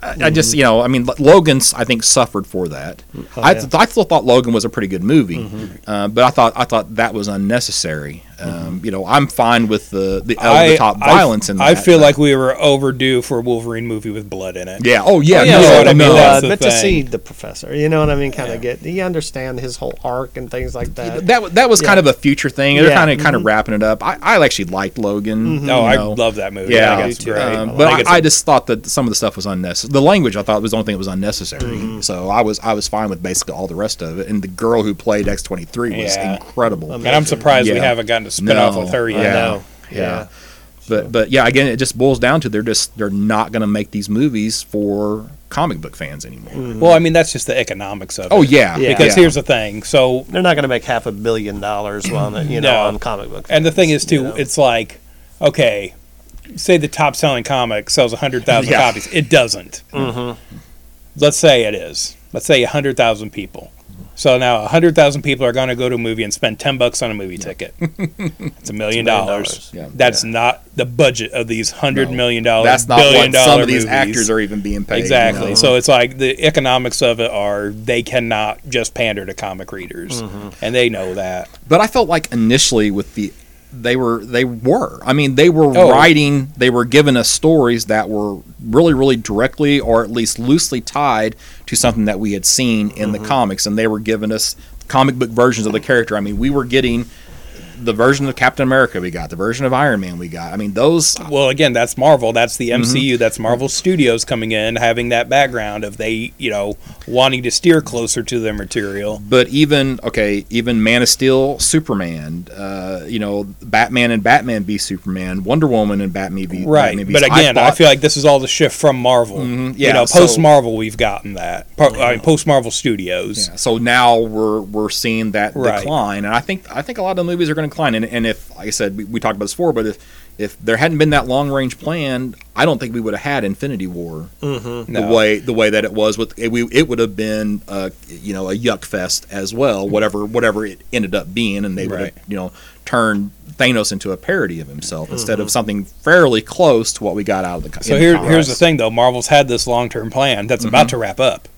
I, I just, you know, I mean, Logan's, I think, suffered for that. I, th- I still thought Logan was a pretty good movie, uh, but I thought, I thought that was unnecessary. Um, you know, I'm fine with the the over the top I- violence in that. I feel but- like we were overdue for a Wolverine movie with blood in it. yeah, oh yeah, Oh, yeah, no, you know what I mean? no. That's Uh, the but to see the professor, you know what I mean? Kind Yeah. of get, you understand his whole arc and things like that. that that was kind of a future thing. They're Yeah. kind of kind of wrapping it up. I, I actually liked Logan. No, you I know. love that movie. Yeah, I great. Um, I but think I, it's just thought that some of the stuff was unnecessary. The language I thought was the only thing that was unnecessary. Mm-hmm. So I was I was fine with basically all the rest of it. And the girl who played X twenty three was incredible. and I'm surprised we haven't gotten a spin off No. with her I yet. Yeah. know. yeah. But but yeah, again, it just boils down to they're just they're not going to make these movies for comic book fans anymore. Mm-hmm. Well, I mean, that's just the economics of it. Oh yeah, Yeah. Because yeah. here's the thing. So, They're not going to make half a billion dollars on it, you know, No. on comic book. and the thing is, too, you know. it's like, okay, say the top selling comic sells 100,000 Yeah. copies. It doesn't. Mm-hmm. Let's say it is. Let's say 100,000 people. So now 100,000 people are going to go to a movie and spend 10 bucks on a movie ticket. It's a million dollars. Yeah. That's not the budget of these hundred No. million dollar, That's not billion what some dollar of these movies. actors are even being paid. Exactly. So it's like the economics of it are they cannot just pander to comic readers, Mm-hmm. and they know that. But I felt like initially with the they were they were. I mean, they were Oh. writing. They were giving us stories that were really, really directly or at least loosely tied to something that we had seen in Mm-hmm. the comics, and they were giving us comic book versions of the character. I mean, we were getting the version of Captain America we got, the version of Iron Man we got. I mean, those Well, again, that's Marvel. That's the Mm-hmm. MCU. That's Marvel Studios coming in, having that background of they, you know, wanting to steer closer to their material. But even okay, even Man of Steel, Superman, uh, you know, Batman and Batman v Superman, Wonder Woman and Batman v Right. Batman But again, I, thought- feel like this is all the shift from Marvel. Mhm, you yeah, know, post Marvel, we've gotten that. I mean, post Marvel Studios. Yeah, so now we're we're seeing that Right. decline, and I think I think a lot of the movies are going to decline. And, and if, like I said, we, we talked about this before, but if if there hadn't been that long range plan, I don't think we would have had Infinity War the No. way the way that it was. With it, we, it would have been uh, you know a yuck fest as well, whatever whatever it ended up being, and they would Right. have you know turned Thanos into a parody of himself instead of something fairly close to what we got out of the. So here, comics. here's the thing, though. Marvel's had this long-term plan that's Mm-hmm. about to wrap up,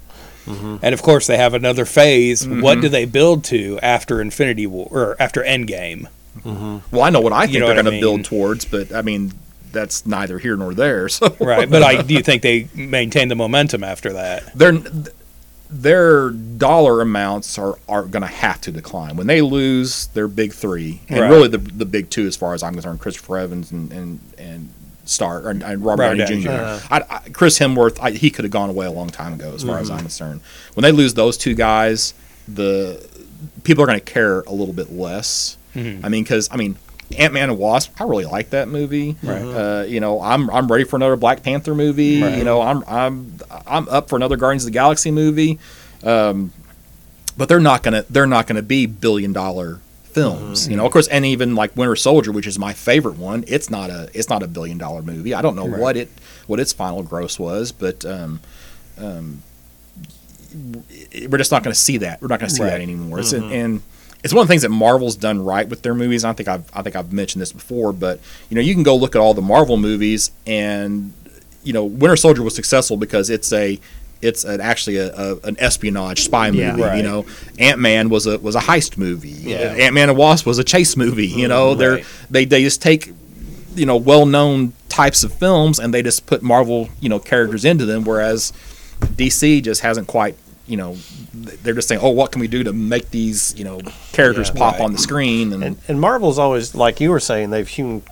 and of course they have another phase. Mm-hmm. What do they build to after Infinity War or after Endgame? Well, I know what I think know they're what I going to build towards, but I mean that's neither here nor there. So Right, but I do you think they maintain the momentum after that? their their dollar amounts are are going to have to decline when they lose their big three, and Right. really the the big two as far as I'm concerned, Christopher Evans and and and Star and, and Robert Downey Jr. Jr. I, I, Chris Hemsworth, I, he could have gone away a long time ago, as far as Mm-hmm. I'm concerned. When they lose those two guys, the people are going to care a little bit less. Mm-hmm. I mean, because I mean. Ant Man and Wasp, I really like that movie. Right. Uh, you know, I'm I'm ready for another Black Panther movie. Right. You know, I'm I'm I'm up for another Guardians of the Galaxy movie. Um, but they're not gonna they're not gonna be billion dollar films. You know, of course, and even like Winter Soldier, which is my favorite one, it's not a it's not a billion dollar movie. I don't know what it what its final gross was, but um, um, we're just not going to see that. We're not going to see that Right. anymore. It's, and it's one of the things that Marvel's done right with their movies. I think I've I think I've mentioned this before, but you know, you can go look at all the Marvel movies, and you know, Winter Soldier was successful because it's a it's an, actually a, a, an espionage spy movie. Yeah. You know, Ant Man was a was a heist movie. Yeah. Ant Man and Wasp was a chase movie. You know, mm-hmm. they're Right. they they just take you know well known types of films and they just put Marvel you know characters into them, whereas DC just hasn't quite you know they're just saying oh what can we do to make these you know characters Yeah. pop Right. on the screen and, And, and Marvel's always, like you were saying, they've hewn,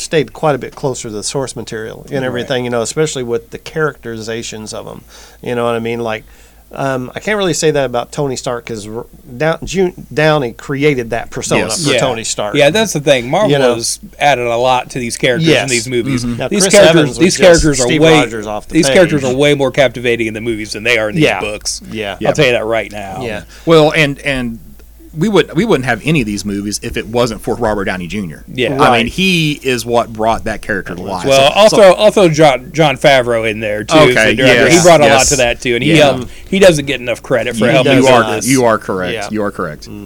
stayed quite a bit closer to the source material and everything, you know, especially with the characterizations of them. You know what I mean? Like, um, I can't really say that about Tony Stark because Down, June, Downey created that persona Yes. for yeah. Tony Stark. Yeah, that's the thing. Marvel You know? has added a lot to these characters Yes. in these movies. Now, These Chris characters, these characters are Steve way Rogers off the these page. characters are way more captivating in the movies than they are in these Yeah. books. Yeah. I'll tell you that right now. Yeah. well and and we would we wouldn't have any of these movies if it wasn't for Robert Downey Jr. Yeah. I mean he is what brought that character to life. Well, So- I'll so- throw John Jon Favreau in there too. Okay, the yes, he brought a lot to that too, and he Yeah. helped. He doesn't get enough credit for you, helping you are with this. you are correct. Yeah. You are correct.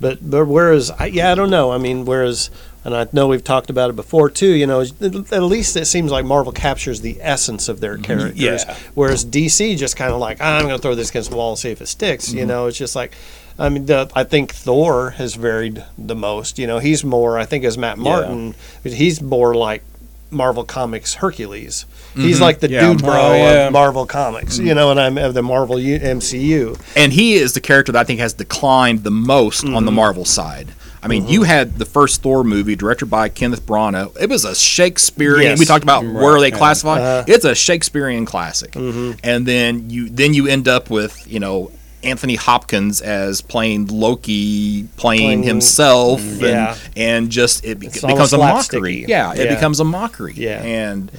But but whereas I, yeah I don't know I mean whereas and I know we've talked about it before too you know at least it seems like Marvel captures the essence of their characters Yeah. whereas DC just kind of like "Ah, I'm going to throw this against the wall and see if it sticks you know it's just like I mean the, I think Thor has varied the most you know he's more I think as Matt Martin he's more like Marvel Comics Hercules. He's like the Yeah. dude bro Oh, yeah. of Marvel Comics, you know, and I'm of the Marvel U- MCU. and he is the character that I think has declined the most on the Mm-hmm. Marvel side. I mean, you had the first Thor movie directed by Kenneth Branagh. It was a Shakespearean. Yes. We talked about where they yeah. classify. Uh-huh. It's a Shakespearean classic. Mm-hmm. And then you then you end up with you know Anthony Hopkins as playing Loki, playing, himself, Yeah. and, and just it becomes a mockery. Yeah, it Yeah. becomes a mockery. Yeah. and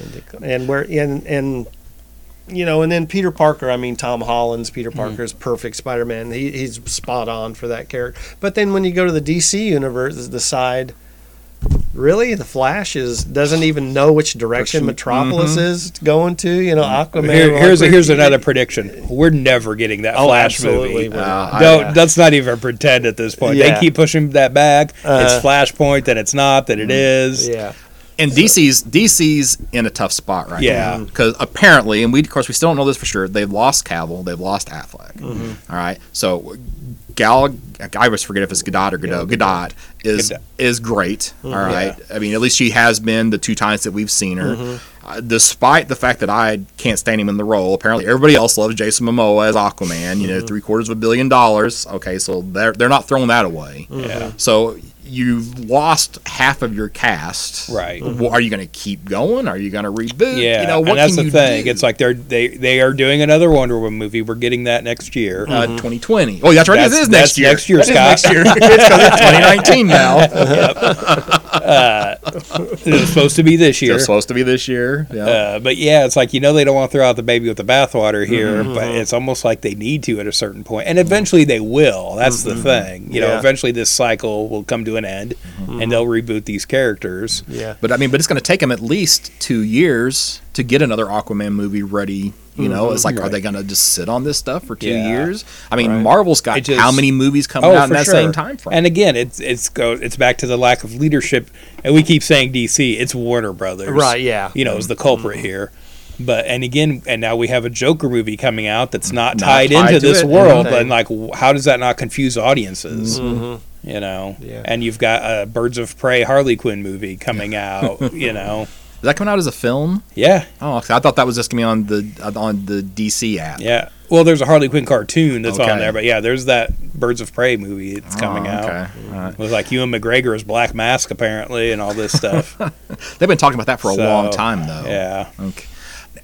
and where and and you know, and then Peter Parker. I mean, Tom Holland's Peter Mm-hmm. Parker's perfect Spider-Man. He, he's spot on for that character. But then when you go to the DC universe, the side, really, the Flash is doesn't even know which direction Metropolis is going to. You know, Aquaman. Mm-hmm. Here- here's we're- here's another prediction. We're never getting that Oh, Flash absolutely. movie. we're- Uh, I- Don't yeah. let's not even pretend at this point. Yeah. They keep pushing that back. Uh, it's Flashpoint, then it's not, then it is. yeah. And DC's DC's in a tough spot right Yeah. now because apparently, and we of course we still don't know this for sure. They've lost Cavill, they've lost Affleck. Mm-hmm. All right, so Gal, I always forget if it's Godot or Godot. Godot is Godot. is great. Mm-hmm. All right, I mean at least she has been the two times that we've seen her. Mm-hmm. Uh, despite the fact that I can't stand him in the role, apparently everybody else loves Jason Momoa as Aquaman. You know, three quarters of a billion dollars. Okay, so they're they're not throwing that away. Yeah. So you've lost half of your cast. Right. Well, are you going to keep going? Are you going to reboot? Yeah, You know, what and that's can the you thing. do? It's like they're they they are doing another Wonder Woman movie. We're getting that next year. uh, 2020. Oh, that's right. That's- it is that's next year. next year, That is Scott. next year. it's 'cause it's 2019 now. it's supposed to be this year. It's supposed to be this year. Yeah. Uh, but yeah, it's like you know they don't want to throw out the baby with the bathwater here, Mm-hmm. but it's almost like they need to at a certain point, and eventually they will. That's the thing. You know, Yeah. eventually this cycle will come to an end, Mm-hmm. and they'll reboot these characters. Yeah. but I mean, but it's going to take them at least two years to get another Aquaman movie ready. You mm-hmm. know, it's like, are they going to just sit on this stuff for two Yeah. years? I mean, Right. Marvel's got just- how many movies coming Oh, out in that sure. same time frame? And again, it's it's go it's back to the lack of leadership, and we keep saying DC. It's Warner Brothers, Right, yeah. You know, is the culprit mm-hmm. here. But and again, and now we have a Joker movie coming out that's not, Not tied, tied into this it, world. And like, how does that not confuse audiences? Mm-hmm. You know, Yeah. and you've got a Birds of Prey Harley Quinn movie coming out. you know, is that coming out as a film? yeah, Oh, I thought that was just going to be on the on the DC app. yeah. Well, there's a Harley Quinn cartoon that's Okay. on there, but yeah, there's that Birds of Prey movie that's coming Oh, out. okay. All right. With like Ewan McGregor as Black Mask apparently, and all this stuff. They've been talking about that for a So, long time, though. Yeah. Okay.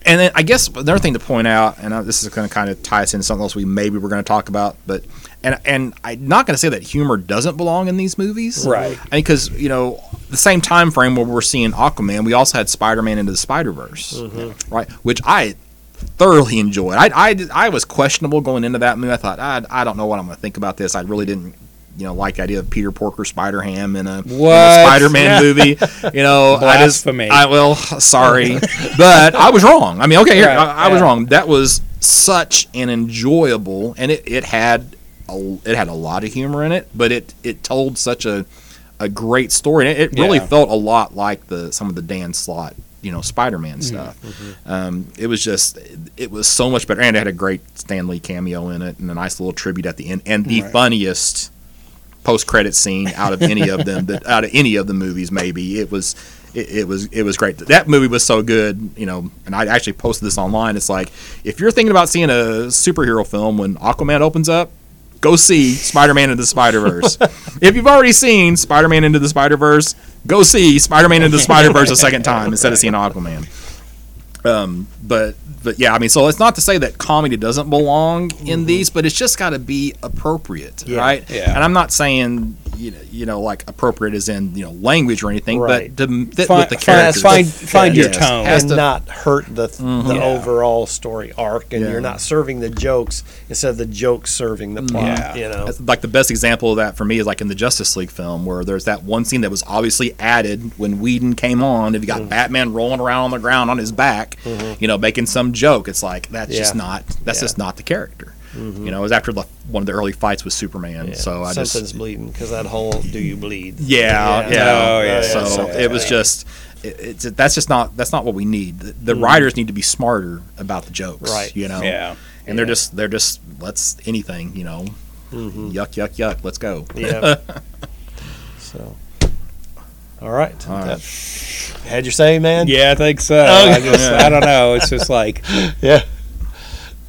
And then I guess another thing to point out, and uh, this is going to kind of tie us into something else we maybe we're going to talk about, but and and I'm not going to say that humor doesn't belong in these movies, Right. I mean, because you know the same time frame where we're seeing Aquaman, we also had Spider-Man into the Spider-Verse, mm-hmm. right? Which I thoroughly enjoyed. I, I, I was questionable going into that movie. I thought I, I don't know what I'm going to think about this. I really didn't you know like the idea of Peter Porker Spider Ham in a, in a Spider-Man movie. You know, I just Blasphemy. I well sorry, but I was wrong. I mean, okay, here Right, I, I was wrong. That was such an enjoyable, and it, it had a, it had a lot of humor in it, but it it told such a a great story, and it, it really Yeah. felt a lot like the some of the Dan Slott you know Spider-Man Mm-hmm. stuff. Um, it was just it was so much better, and it had a great Stan Lee cameo in it, and a nice little tribute at the end, and the Right. funniest post-credit scene out of any of them that out of any of the movies maybe it was it, it was it was great that movie was so good you know and i actually posted this online it's like if you're thinking about seeing a superhero film when aquaman opens up go see spider-man into the spider-verse if you've already seen spider-man into the spider-verse go see spider-man into the spider-verse a second time instead of seeing aquaman um, but but yeah, I mean, so it's not to say that comedy doesn't belong in these, but it's just got to be appropriate, Yeah. right? Yeah. And I'm not saying you know, you know, like appropriate as in you know language or anything, Right. but to fit Find- with the characters. find- find your Yes. tone. Has and to- not hurt the the mm-hmm. Yeah. overall story arc, and Yeah. you're not serving the jokes instead of the jokes serving the plot. Yeah. You know, That's- like the best example of that for me is like in the Justice League film where there's that one scene that was obviously added when Whedon came on. If you Mm-hmm. got Batman rolling around on the ground on his back, mm-hmm. you know, making some joke, it's like that's just not that's Yeah. just not the character. You know, it was after the, one of the early fights with Superman, Yeah. so I just. something's just bleeding because that whole "Do you bleed?" yeah, yeah. Oh, yeah, So yeah. it was just. It, it's that's just not that's not what we need. The, the writers need to be smarter about the jokes, Mm. Right. You know, Yeah. And they're just they're just let's anything, you know, yuck yuck yuck, let's go. Mm-hmm. Yeah. so, all right. All right. That- had your say, man. Yeah, I think so. I just I don't know. It's just like Yeah.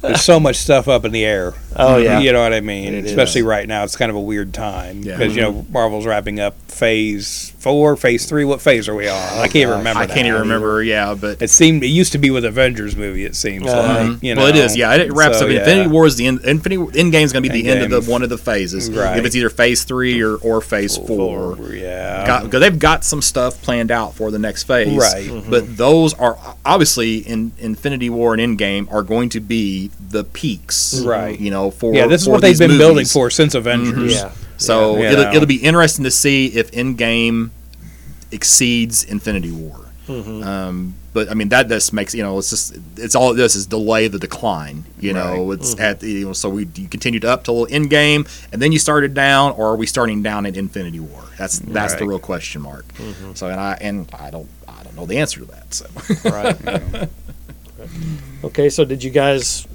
There's so much stuff up in the air. Oh yeah. You know what I mean? It Especially is. right now, it's kind of a weird time Yeah. because you know Marvel's wrapping up Phase Four, Phase Three. What phase are we on? I can't gosh. remember. I can't even remember. Yeah, but It seemed it used to be with Avengers movie. It seems Uh-huh. like you know. well, it is. Yeah, it wraps So, up. yeah. Infinity War is the end. Infinity Endgame is going to be the end of the one of the phases. Right. If it's either Phase three or or Phase four. Yeah. Because they've got some stuff planned out for the next phase, Right. But those are obviously in Infinity War and Endgame are going to be the peaks, Right. You know, for yeah, this is what they've these been building for since Avengers. Yeah. So Yeah. it'll, it'll be interesting to see if Endgame exceeds Infinity War. Mm-hmm. Um, but I mean that just makes you know it's just it's all this is delay the decline. You know Right. it's Mm-hmm. at the, you know so we you continued up till Endgame and then you started down or are we starting down at Infinity War? That's that's the real question mark. Mm-hmm. So and I and I don't I don't know the answer to that. So Right. okay. So did you guys?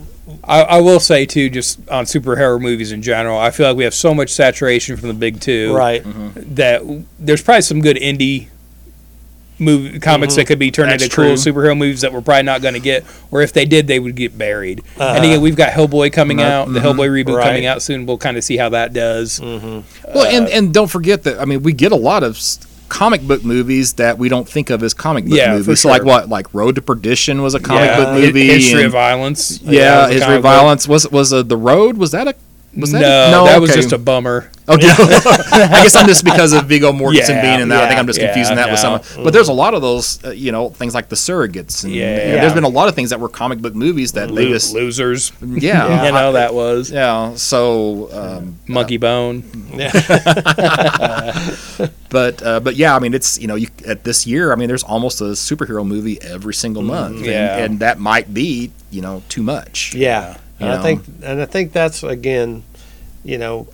I, I will say too, just on superhero movies in general, I feel like we have so much saturation from the big two, Right. Mm-hmm. that there's probably some good indie movie comics that mm-hmm. could be turned That's into cool superhero movies that we're probably not going to get, or if they did, they would get buried. Uh-huh. And again, we've got Hellboy coming Right. out, the mm-hmm. Hellboy reboot Right. coming out soon. We'll kind of see how that does. well and uh, and don't forget that I mean we get a lot of s- comic book movies that we don't think of as comic book Yeah, for movies. So like what like Road to Perdition was a comic Yeah. book movie. History and- of Violence. Yeah, was a History comic of book. Violence was was uh, the Road. Was that a was that No, a, that was just a bummer. Okay, I guess I'm just because of Viggo Mortensen Yeah, being in that. I think I'm just yeah, confusing that with no. some. But there's a lot of those, uh, you know, things like the surrogates. And, Yeah. and there's been a lot of things that were comic book movies that they just losers. yeah, You know that was yeah. So, um, Monkey Bone. but uh, but yeah, I mean, it's you know, you, at this year, I mean, there's almost a superhero movie every single month, and, Yeah. and that might be you know too much. Yeah. And You I think, and I think that's again, you know,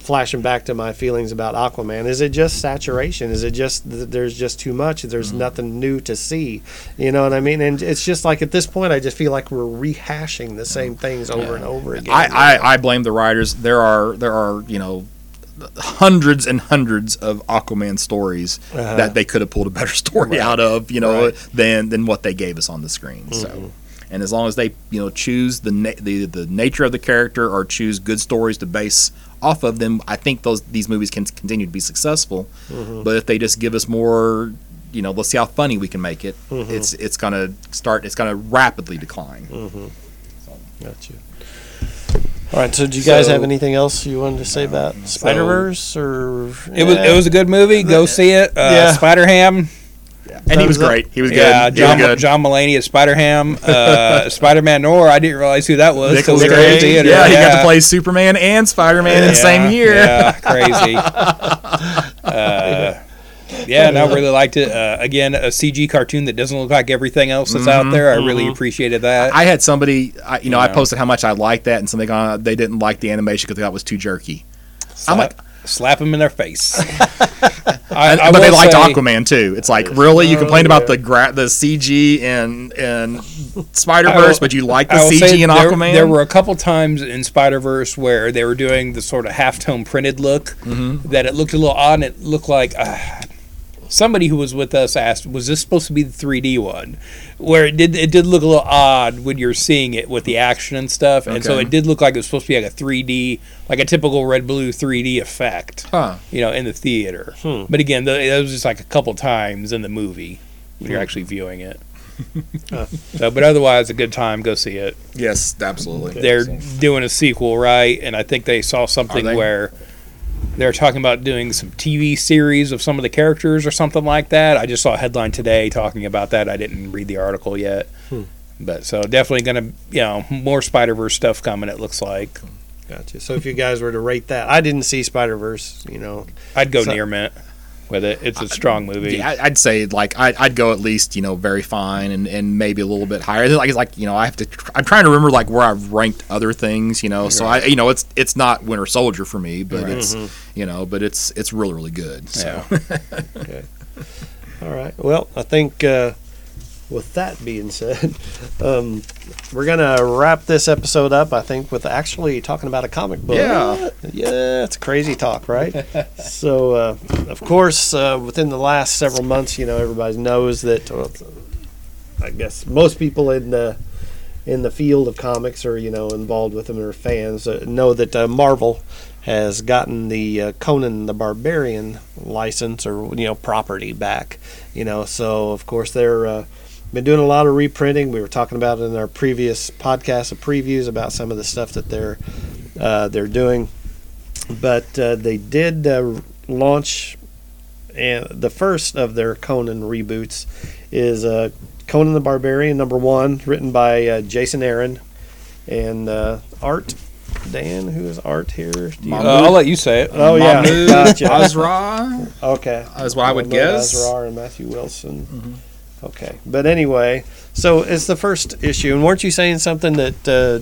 flashing back to my feelings about Aquaman. Is it just saturation? Is it just that there's just too much? There's nothing new to see. You know what I mean? And it's just like at this point, I just feel like we're rehashing the same things over and over again. I, I, I blame the writers. There are there are you know hundreds and hundreds of Aquaman stories Uh-huh. that they could have pulled a better story out of you know Right. than than what they gave us on the screen. So. And as long as they, you know, choose the, na- the the nature of the character or choose good stories to base off of them, I think those these movies can continue to be successful. Mm-hmm. But if they just give us more, you know, let's see how funny we can make it. Mm-hmm. It's it's gonna start. It's gonna rapidly decline. Mm-hmm. Got you. All right. So, do you guys So- have anything else you wanted to say about Spider Verse or It was it was a good movie. Go see it. Uh, Yeah. Spider Ham. And he was up. great. He was good. Yeah, He was John, good. John Mulaney as Spider Ham, uh, Spider Man Noir. I didn't realize who that was. till we were in the Cage. theater. Yeah, he got to play Superman and Spider Man in the same year. Yeah, crazy. uh, yeah, no, really liked it. Uh, again, a CG cartoon that doesn't look like everything else that's out there. I really appreciated that. Mm-hmm. I had somebody, I, you know, I posted how much I liked that, and somebody gone, they didn't like the animation because they thought it was too jerky. I'm like, slap, slap them in their face. I, I but they liked say- Aquaman too. It's like really you Oh, complained about the gra- the CG and and Spider Verse, but you like the I will say CG in there, Aquaman. There were a couple times in Spider Verse where they were doing the sort of halftone printed look Mm-hmm. that it looked a little odd and it looked like uh, somebody who was with us asked, "Was this supposed to be the 3D one?" Where it did it did look a little odd when you're seeing it with the action and stuff, and so Okay. it did look like it was supposed to be like a 3D, like a typical red blue 3D effect, Huh. you know, in the theater. Hmm. But again, th- that was just like a couple times in the movie when Hmm. you're actually viewing it. so, but otherwise, a good time. Go see it Yes, absolutely. they're doing a sequel, right? And I think they saw something they? where they're talking about doing some TV series of some of the characters or something like that. I just saw a headline today talking about that. I didn't read the article yet. Hmm. But so definitely gonna, you know, more Spider Verse stuff coming. It looks like Gotcha. So if you guys were to rate that, I didn't see Spider Verse. You know, I'd go So- near mint with it. It's a strong movie. Yeah, I- I'd say like I'd, I'd go at least you know very fine and, and maybe a little bit higher. Like it's like you know I have to. tr- I'm trying to remember like where I've ranked other things. You know, so I you know it's it's not Winter Soldier for me, but it's you know but it's it's really really good. So. Yeah. Okay. All right. Well, I think uh, with that being said, um, we're gonna wrap this episode up. I think with actually talking about a comic book. Yeah. Yeah, it's crazy talk, right? so, uh, of course, uh, within the last several months, you know, everybody knows that. Well, I guess most people in the in the field of comics or you know involved with them or fans uh, know that uh, Marvel has gotten the uh, Conan the Barbarian license or you know property back. You know, so of course they're uh, been doing a lot of reprinting. We were talking about it in our previous podcast of previews about some of the stuff that they're uh, they're doing, but uh, they did uh, launch. And the first of their Conan reboots is uh, Conan the Barbarian number one, written by uh, Jason Aaron and uh, art. Dan, who is art here? Do you- Uh, I'll let you say it. oh yeah, Mahmud gotcha. Azra. Okay, Is what I would Mahmud guess. Asrar and Matthew Wilson. Okay, but anyway, so it's the first issue, and weren't you saying something that uh,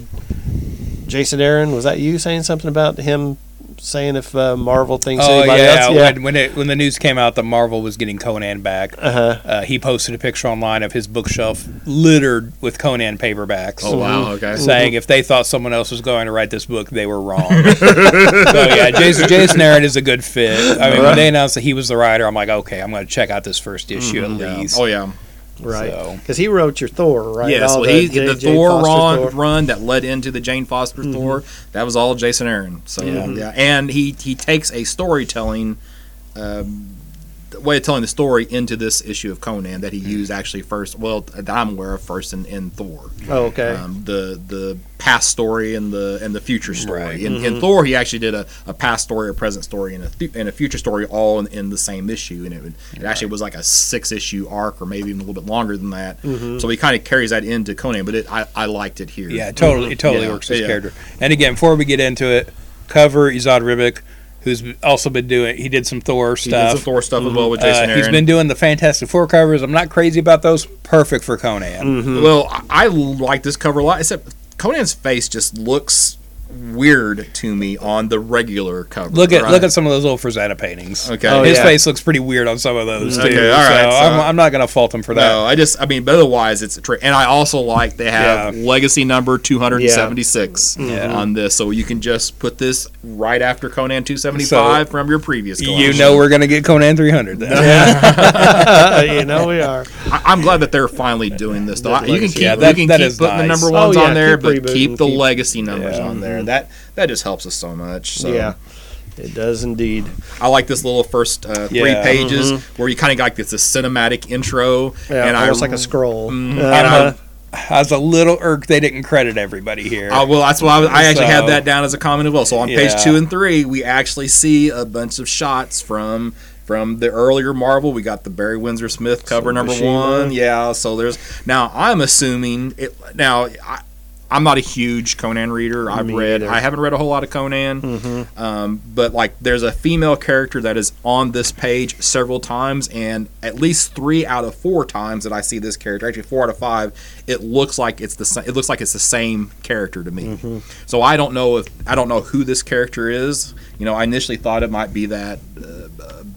Jason Aaron was that you saying something about him saying if uh, Marvel thinks Oh anybody yeah, else? When, when it when the news came out that Marvel was getting Conan back, Uh-huh. uh, he posted a picture online of his bookshelf littered with Conan paperbacks. Oh wow. Okay. Saying if they thought someone else was going to write this book, they were wrong. so yeah, Jason, Jason Aaron is a good fit. I mean, when they announced that he was the writer, I'm like, okay, I'm going to check out this first issue at Yeah. least. Oh yeah. Right, So- because he wrote your Thor, right? Yes, well, he, J- the Thor run, Thor. run that led into the Jane Foster Thor, that was all Jason Aaron. So yeah, and he he takes a storytelling um, way of telling the story into this issue of Conan that he mm-hmm. used actually first. Well, that I'm aware of first in, in Thor. Oh, okay. Um, the the past story and the and the future story. Right. In, in mm-hmm. Thor, he actually did a, a past story, a present story, and a th- and a future story all in, in the same issue. And it would, it actually was like a six issue arc, or maybe even a little bit longer than that. Mm-hmm. So he kind of carries that into Conan. But it, I, I liked it here. Yeah, totally, it totally Yeah, works his yeah. character. And again, before we get into it, cover Esad Ribic, who's also been doing. He did some Thor He did stuff. some Thor stuff as well with Uh, Jason Aaron. he's been doing the Fantastic Four covers. I'm not crazy about those. Perfect for Conan. Well, I, I like this cover a lot. Except Conan's face just looks weird to me on the regular cover. Look at right? look at some of those old Frazetta paintings. Okay. Oh, his yeah. face looks pretty weird on some of those too. Okay, all right, so, so- I'm, I'm not gonna fault him for that. No, I just, I mean, but otherwise it's a trick. And I also like they have Yeah. legacy number 276 Yeah. on this. So you can just put this right after Conan 275 So, from your previous You know we're gonna get Conan 300. Then. you know we are. I, I'm glad that they're finally doing this, though. You can keep, Yeah, that- you can that keep is putting the nice. number Oh, ones yeah, on there, keep but keep the keep- legacy numbers Yeah. on there. That that just helps us so much. So. Yeah, it does indeed. I like this little first uh, three Yeah. pages where you kind of got this, this cinematic intro, Yeah, and almost I like a scroll. Mhm. Uh, And I- I was a little irked they didn't credit everybody here. Uh, well, that's why I, was, I actually had that down as a comment as well. So on page two and three, we actually see a bunch of shots from from the earlier Marvel. We got the Barry Windsor Smith cover Some number one. Yeah, so there's now I'm assuming it now. I, I'm not a huge Conan reader. I've Me read. either. I haven't read a whole lot of Conan, um, but like there's a female character that is on this page several times, and at least three out of four times that I see this character, actually four out of five, it looks like it's the sa- it looks like it's the same character to me. So I don't know if I don't know who this character is. You know, I initially thought it might be that. Uh,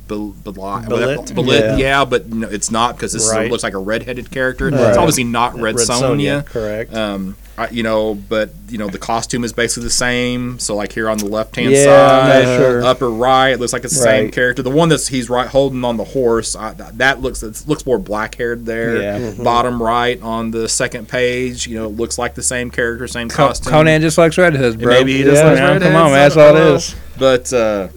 Bel- Beli- Belit? Belit, Yeah. yeah. but no, it's not because this is- Right. looks like a redheaded character. Right. It's obviously not Red, Red Sonja. Sonja, correct. Um, I, you know, but you know the costume is basically the same. So like here on the left hand Yeah, side, sure. upper right, it looks like it's the same character. The one that's he's right holding on the horse, I, that- that looks it looks more black haired there. Yeah. Mm-hmm. Bottom right on the second page, you know, looks like the same character, same Co- costume. Conan just likes redheads, bro. Maybe he just Yeah, likes man, redheads, Come on, man, that's all it is. But uh,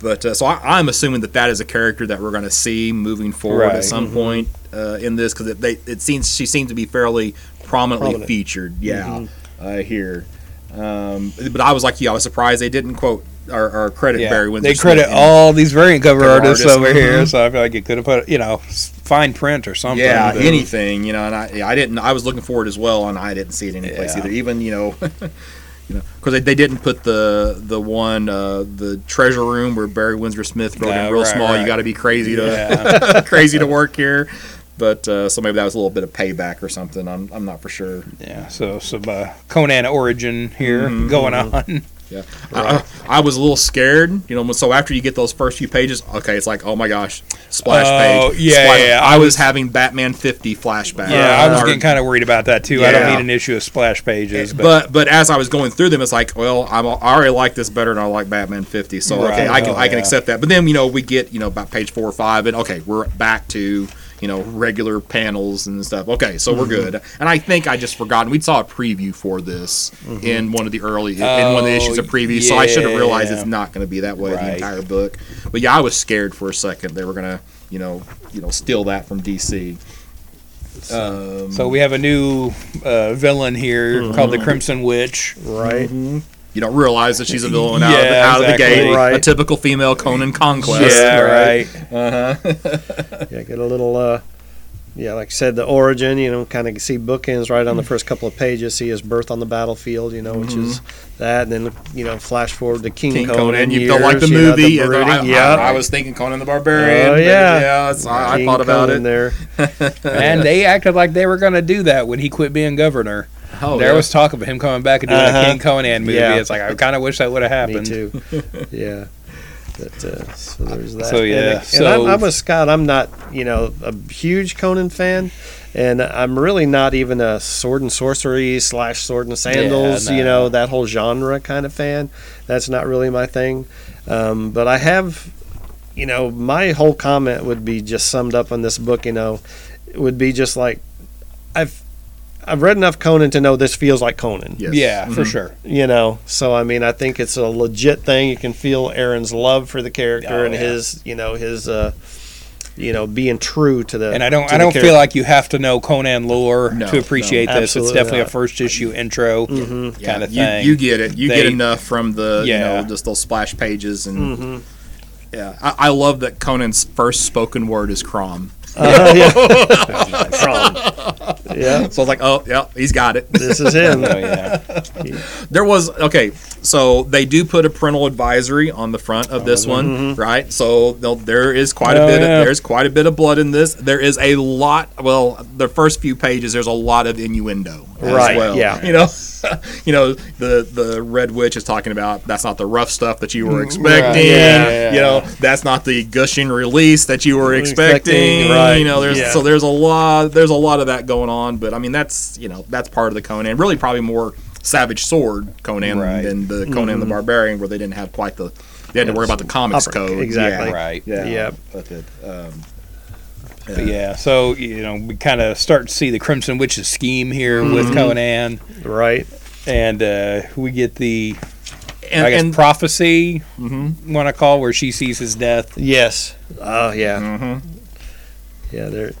but uh, so I, I'm assuming that that is a character that we're going to see moving forward Right. at some point uh, in this because it, it seems she seems to be fairly prominently Prominent. featured. Yeah, uh, here. Um, but I was like you, I was surprised they didn't quote or, or credit Yeah. Barry Windsor. They credit all these variant cover, Cover artists, artists, over here, mhm. so I feel like it could have put, you know, fine print or something. Yeah, anything, you know, and I, I didn't. I was looking for it as well, and I didn't see it anyplace Yeah. either. Even you know, you know, because they, they didn't put the the one uh, the treasure room where Barry Windsor Smith wrote Yeah, in real right, small. You got to be crazy to Yeah. crazy to work here. But uh, so maybe that was a little bit of payback or something. I'm, I'm not for sure. yeah, so some uh, Conan origin here Mhm, going on. Yeah, I, I, I was a little scared, you know. So after you get those first few pages, okay, it's like, oh my gosh, splash Oh, page. yeah, Splash- yeah, I was having Batman 50 flashback. Yeah, I was getting kind of worried about that too. Yeah. I don't need an issue of splash pages, but, but but as I was going through them, it's like, well, I'm, I already like this better than I like Batman 50, so okay, I can Oh, I can yeah. accept that. But then you know we get you know about page four or five, and okay, we're back to you know regular panels and stuff. Okay, so Mm-hmm. we're good. And I think I just forgotten we saw a preview for this in one of the early in one of the Oh, issues of preview, so I should have realized it's not going to be that way the entire book. But yeah, I was scared for a second they were going to you know you know steal that from DC. Um, so we have a new uh, villain here called the Crimson Witch. right. You don't realize that she's a villain out, of, the, Yeah, out of the exactly. gate. A typical female Conan conquest. yeah, right. Right. Uh-huh. yeah, get a little. uh yeah, like I said, the origin, you know, kind of see bookends right on the first couple of pages. See his birth on the battlefield, you know, which is that. And then, you know, flash forward to King, King Conan. Conan, you years, felt like the you know, movie. the I, yeah. I, I was thinking Conan the Barbarian. Oh, yeah. yeah. I, I thought about Conan it. there. and they acted like they were going to do that when he quit being governor. Oh, there yeah. was talk of him coming back and doing Uh-huh. a King Conan movie. Yeah. It's like I kind of wish that would have happened. Me happened. too. yeah. But, uh, so there's that. So, yeah, and, and so- I'm, I'm with Scott. I'm not, you know, a huge Conan fan, and I'm really not even a sword and sorcery slash sword and sandals. Yeah, You know, that whole genre kind of fan. That's not really my thing. Um, but I have, you know, my whole comment would be just summed up on this book. You know, it would be just like I've. I've read enough Conan to know this feels like Conan Yes. Yeah, for Mhm. sure. you know so i mean i think it's a legit thing you can feel aaron's love for the character Oh, and yeah. his you know his uh you know being true to the And I don't, I don't character. feel like you have to know Conan lore No, to appreciate no, this. It's absolutely definitely a first issue intro Mhm. Yeah, kind of you, thing. you get it. You get enough from the you know just those splash pages and Mhm. yeah. I, I love that Conan's first spoken word is Crom. Uh, yeah. From. yeah So I was like, oh yeah, he's got it. this is him Oh yeah, There was okay, so they do put a parental advisory on the front of this one, right? So there is quite a Oh, bit. yeah. Of, there's quite a bit of blood in this. There is a lot. Well, the first few pages, there's a lot of innuendo, as Right, Well. yeah. you know, you know the the Red Witch is talking about that's not the rough stuff that you were expecting. yeah. You know, that's not the gushing release that you were expecting. Expecting, right, You know, there's yeah. so there's a lot there's a lot of that going on. But I mean, that's you know that's part of the Conan. Really, probably more Savage Sword Conan Right. than the Conan the Barbarian, where they didn't have quite the they had to worry about the comics Upper- code. exactly. Yeah. right. Yeah. Yep. But it, um, But yeah, so you know, we kind of start to see the Crimson Witch's scheme here with Mm-hmm. Conan, right and uh, we get the and, I guess and prophecy Mhm. want to call where she sees his death. yes oh yeah Mhm. yeah there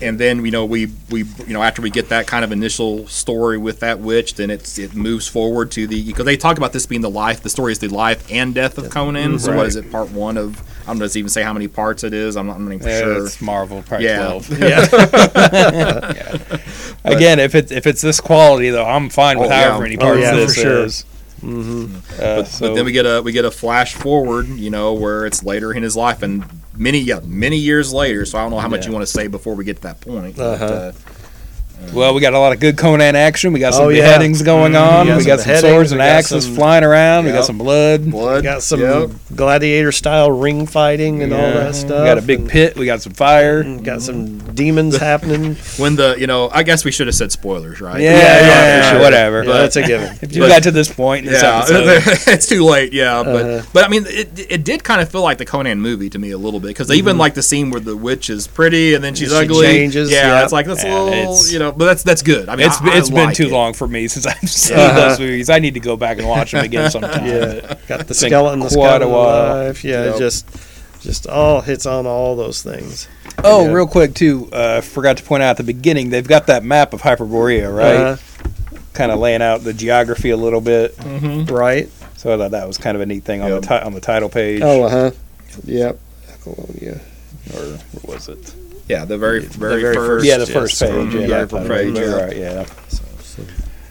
and then you know we we you know after we get that kind of initial story with that witch, then it's it moves forward to the because they talk about this being the life. The story is the life and death of Conan. So what Right. is it? Part one of I don't know. Does even say how many parts it is? I'm not, I'm not even Yeah, sure. It's Marvel, probably Yeah. twelve. Yeah. Again, if it's if it's this quality though, I'm fine with Oh, yeah. however many Oh, parts yeah, this for sure. is. Mm-hmm. Uh, so but then we get a we get a flash forward, you know, where it's later in his life and many yeah many years later. So I don't know how much Yeah. you want to say before we get to that point. Uh-huh. uh, well, we got a lot of good Conan action. We got some Oh, yeah. beheadings going on. got we got some beheadings, swords we and got axes some- flying around. We Yep. got some blood. blood Got some yep. gladiator style ring fighting and all Yeah. that stuff. We got a big and pit. We got some fire. Got some demons happening. when the you know I guess we should have said spoilers, right? Yeah, yeah, yeah, yeah, sure. whatever. Yeah, that's a given. if you but- got to this point in this Yeah, episode, it's too late. Yeah, but Uh-huh. but I mean, it, it did kind of feel like the Conan movie to me a little bit because even like the scene where the witch is pretty and then she's Mm-hmm. She ugly. changes, Yeah, yeah. it's like that's Yeah, a little, it's- you know, but that's that's good. I mean, it's I, it's I been like too it. long for me since I've seen Uh-huh. those movies. I need to go back and watch them again sometime. Yeah, got the skeleton, the quite a skeleton while. alive. Yeah, Yep. just just all hits on all those things. Oh, Yeah. real quick too, uh, forgot to point out at the beginning they've got that map of Hyperborea, right? Uh, kind of laying out the geography a little bit. right. So I thought that was kind of a neat thing on Yep. the ti- on the title page. Oh, uh huh. Yep. Aquilonia. or where was it? Yeah, the very very, very first. first- Yeah, the yes, first page. mhm, Yeah, yeah, first page. page, Yeah. Right, yeah.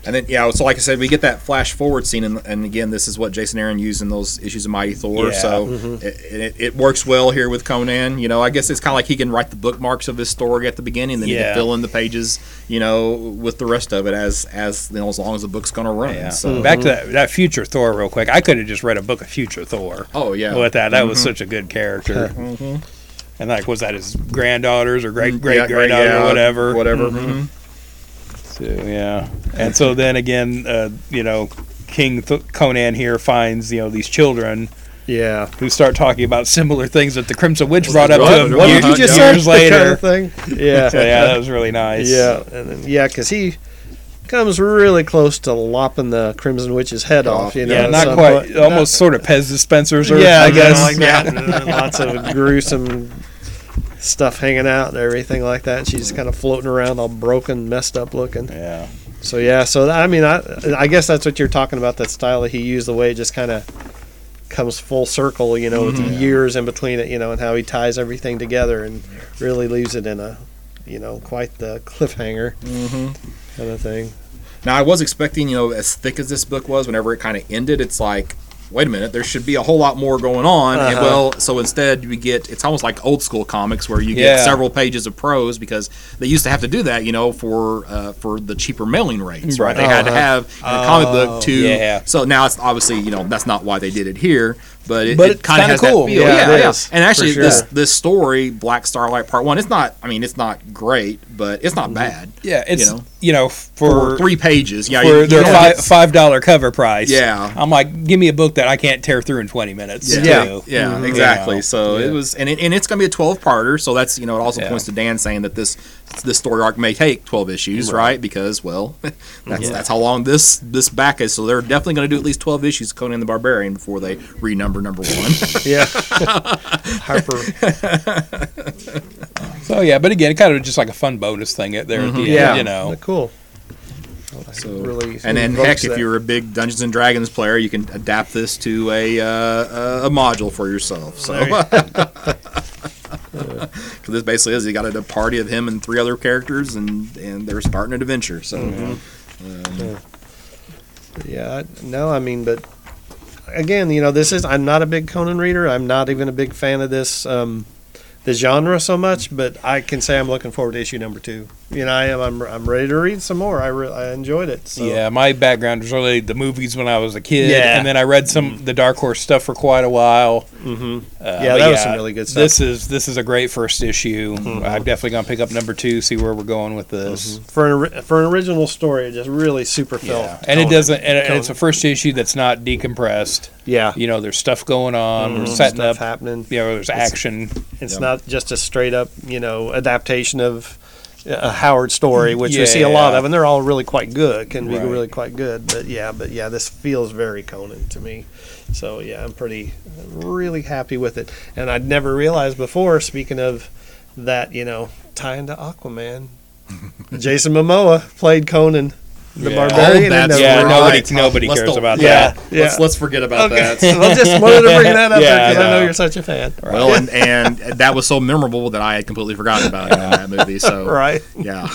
And then yeah, so like I said, we get that flash forward scene, and, and again, this is what Jason Aaron used in those issues of Mighty Thor. Yeah. So Mm-hmm. it, it, it works well here with Conan. You know, I guess it's kind of like he can write the bookmarks of his story at the beginning, then he can fill in the pages, you know, with the rest of it as as you know, as long as the book's going to run. Yeah. So Back to that, that future Thor, real quick. I could have just read a book of future Thor oh yeah, with that. That was such a good character. And like, was that his granddaughters or great great Yeah, granddaughter yeah, or whatever? whatever. Mm-hmm. mhm. So, yeah. And so then again, uh, you know, King Th- Conan here finds you know these children Yeah. who start talking about similar things that the Crimson Witch brought up to What? him What years, did you just years Kind of thing. Yeah. So yeah, that was really nice. Yeah, and then, yeah, because he comes really close to lopping the Crimson Witch's head off. You know, Yeah, not some quite. point. Almost sort of Pez dispensers, or yeah, I guess. like that. and lots of gruesome stuff hanging out and everything like that. And she's kind of floating around, all broken, messed up looking. Yeah. So yeah, so I mean, I I guess that's what you're talking about. That style that he used, the way it just kind of comes full circle. You know, with mm-hmm. the years in between it. You know, and how he ties everything together and really leaves it in a, you know, quite the cliffhanger mm-hmm. kind of thing. Now I was expecting, you know, as thick as this book was, whenever it kind of ended, it's like, wait a minute, there should be a whole lot more going on. Uh-huh. well, so instead we get it's almost like old school comics where you Yeah. get several pages of prose because they used to have to do that, you know, for uh, for the cheaper mailing rates, right? Right. They had to Uh-huh. have in a comic book to. yeah. So now it's obviously, you know, that's not why they did it here, but it, But it kind of has cool. that feel. Yeah, Yeah, yeah. is, And actually, for this this story, Black Starlight Part One, it's not. I mean, it's not great, but it's not bad. Yeah, it's You you know. know, For for three pages, yeah, for you- you their five five dollar cover price. Yeah. I'm like, give me a book that I can't tear through in 20 minutes. Yeah, too. yeah, Mm-hmm. exactly. Yeah. So Yeah. it was, and, it, and it's going to be a twelve parter. So that's you know it also Yeah. points to Dan saying that this this story arc may take twelve issues, right? Because well, that's that's how long this this back is. So they're definitely going to do at least twelve issues of Conan the Barbarian before they renumber number one. Yeah, Harper. So yeah, but again, kind of just like a fun bonus thing at there at the end, Yeah, you know. cool. So really and then invokes heck, if you're a big Dungeons and Dragons player, you can adapt this to a uh, a, a module for yourself. So. Because this basically is, you got a party of him and three other characters, and and they're starting an adventure. So Mm-hmm. Yeah, I- no, I mean, but again, you know, this is I'm not a big Conan reader. I'm not even a big fan of this um, the genre so much, but I can say I'm looking forward to issue number two. You know, I am. I'm, I'm ready to read some more. I re- I enjoyed it. So. Yeah, my background was really the movies when I was a kid, Yeah. and then I read some the Dark Horse stuff for quite a while. hmm Uh, Yeah, but that was some really good stuff. Mm-hmm. This is this is a great first issue. I'm definitely gonna pick up number two, see where we're going with this. For an for an original story, it just really super felt. Yeah, and it doesn't, and, and it's a first issue that's not decompressed. Yeah, You know, there's stuff going on. We're Mhm. setting Stuff up. happening. You know, there's action. It's Yep. not just a straight up, you know, adaptation of a Howard story, which we see a lot of, and they're all really quite good. Can be Right. really quite good, but yeah, but yeah, this feels very Conan to me. So yeah, I'm pretty, really happy with it. And I'd never realized before. Speaking of that you know tie into Aquaman. Jason Momoa played Conan the Yeah. Barbarian. Oh, that's Yeah, movie. nobody- right. nobody Let's cares don't- about Yeah. that. Yeah. Let's let's forget about Okay. that. well, just wanted to bring that up Yeah, because I I know know. you're such a fan. Well, and, and that was so memorable that I had completely forgotten about it in that movie. So Right. yeah,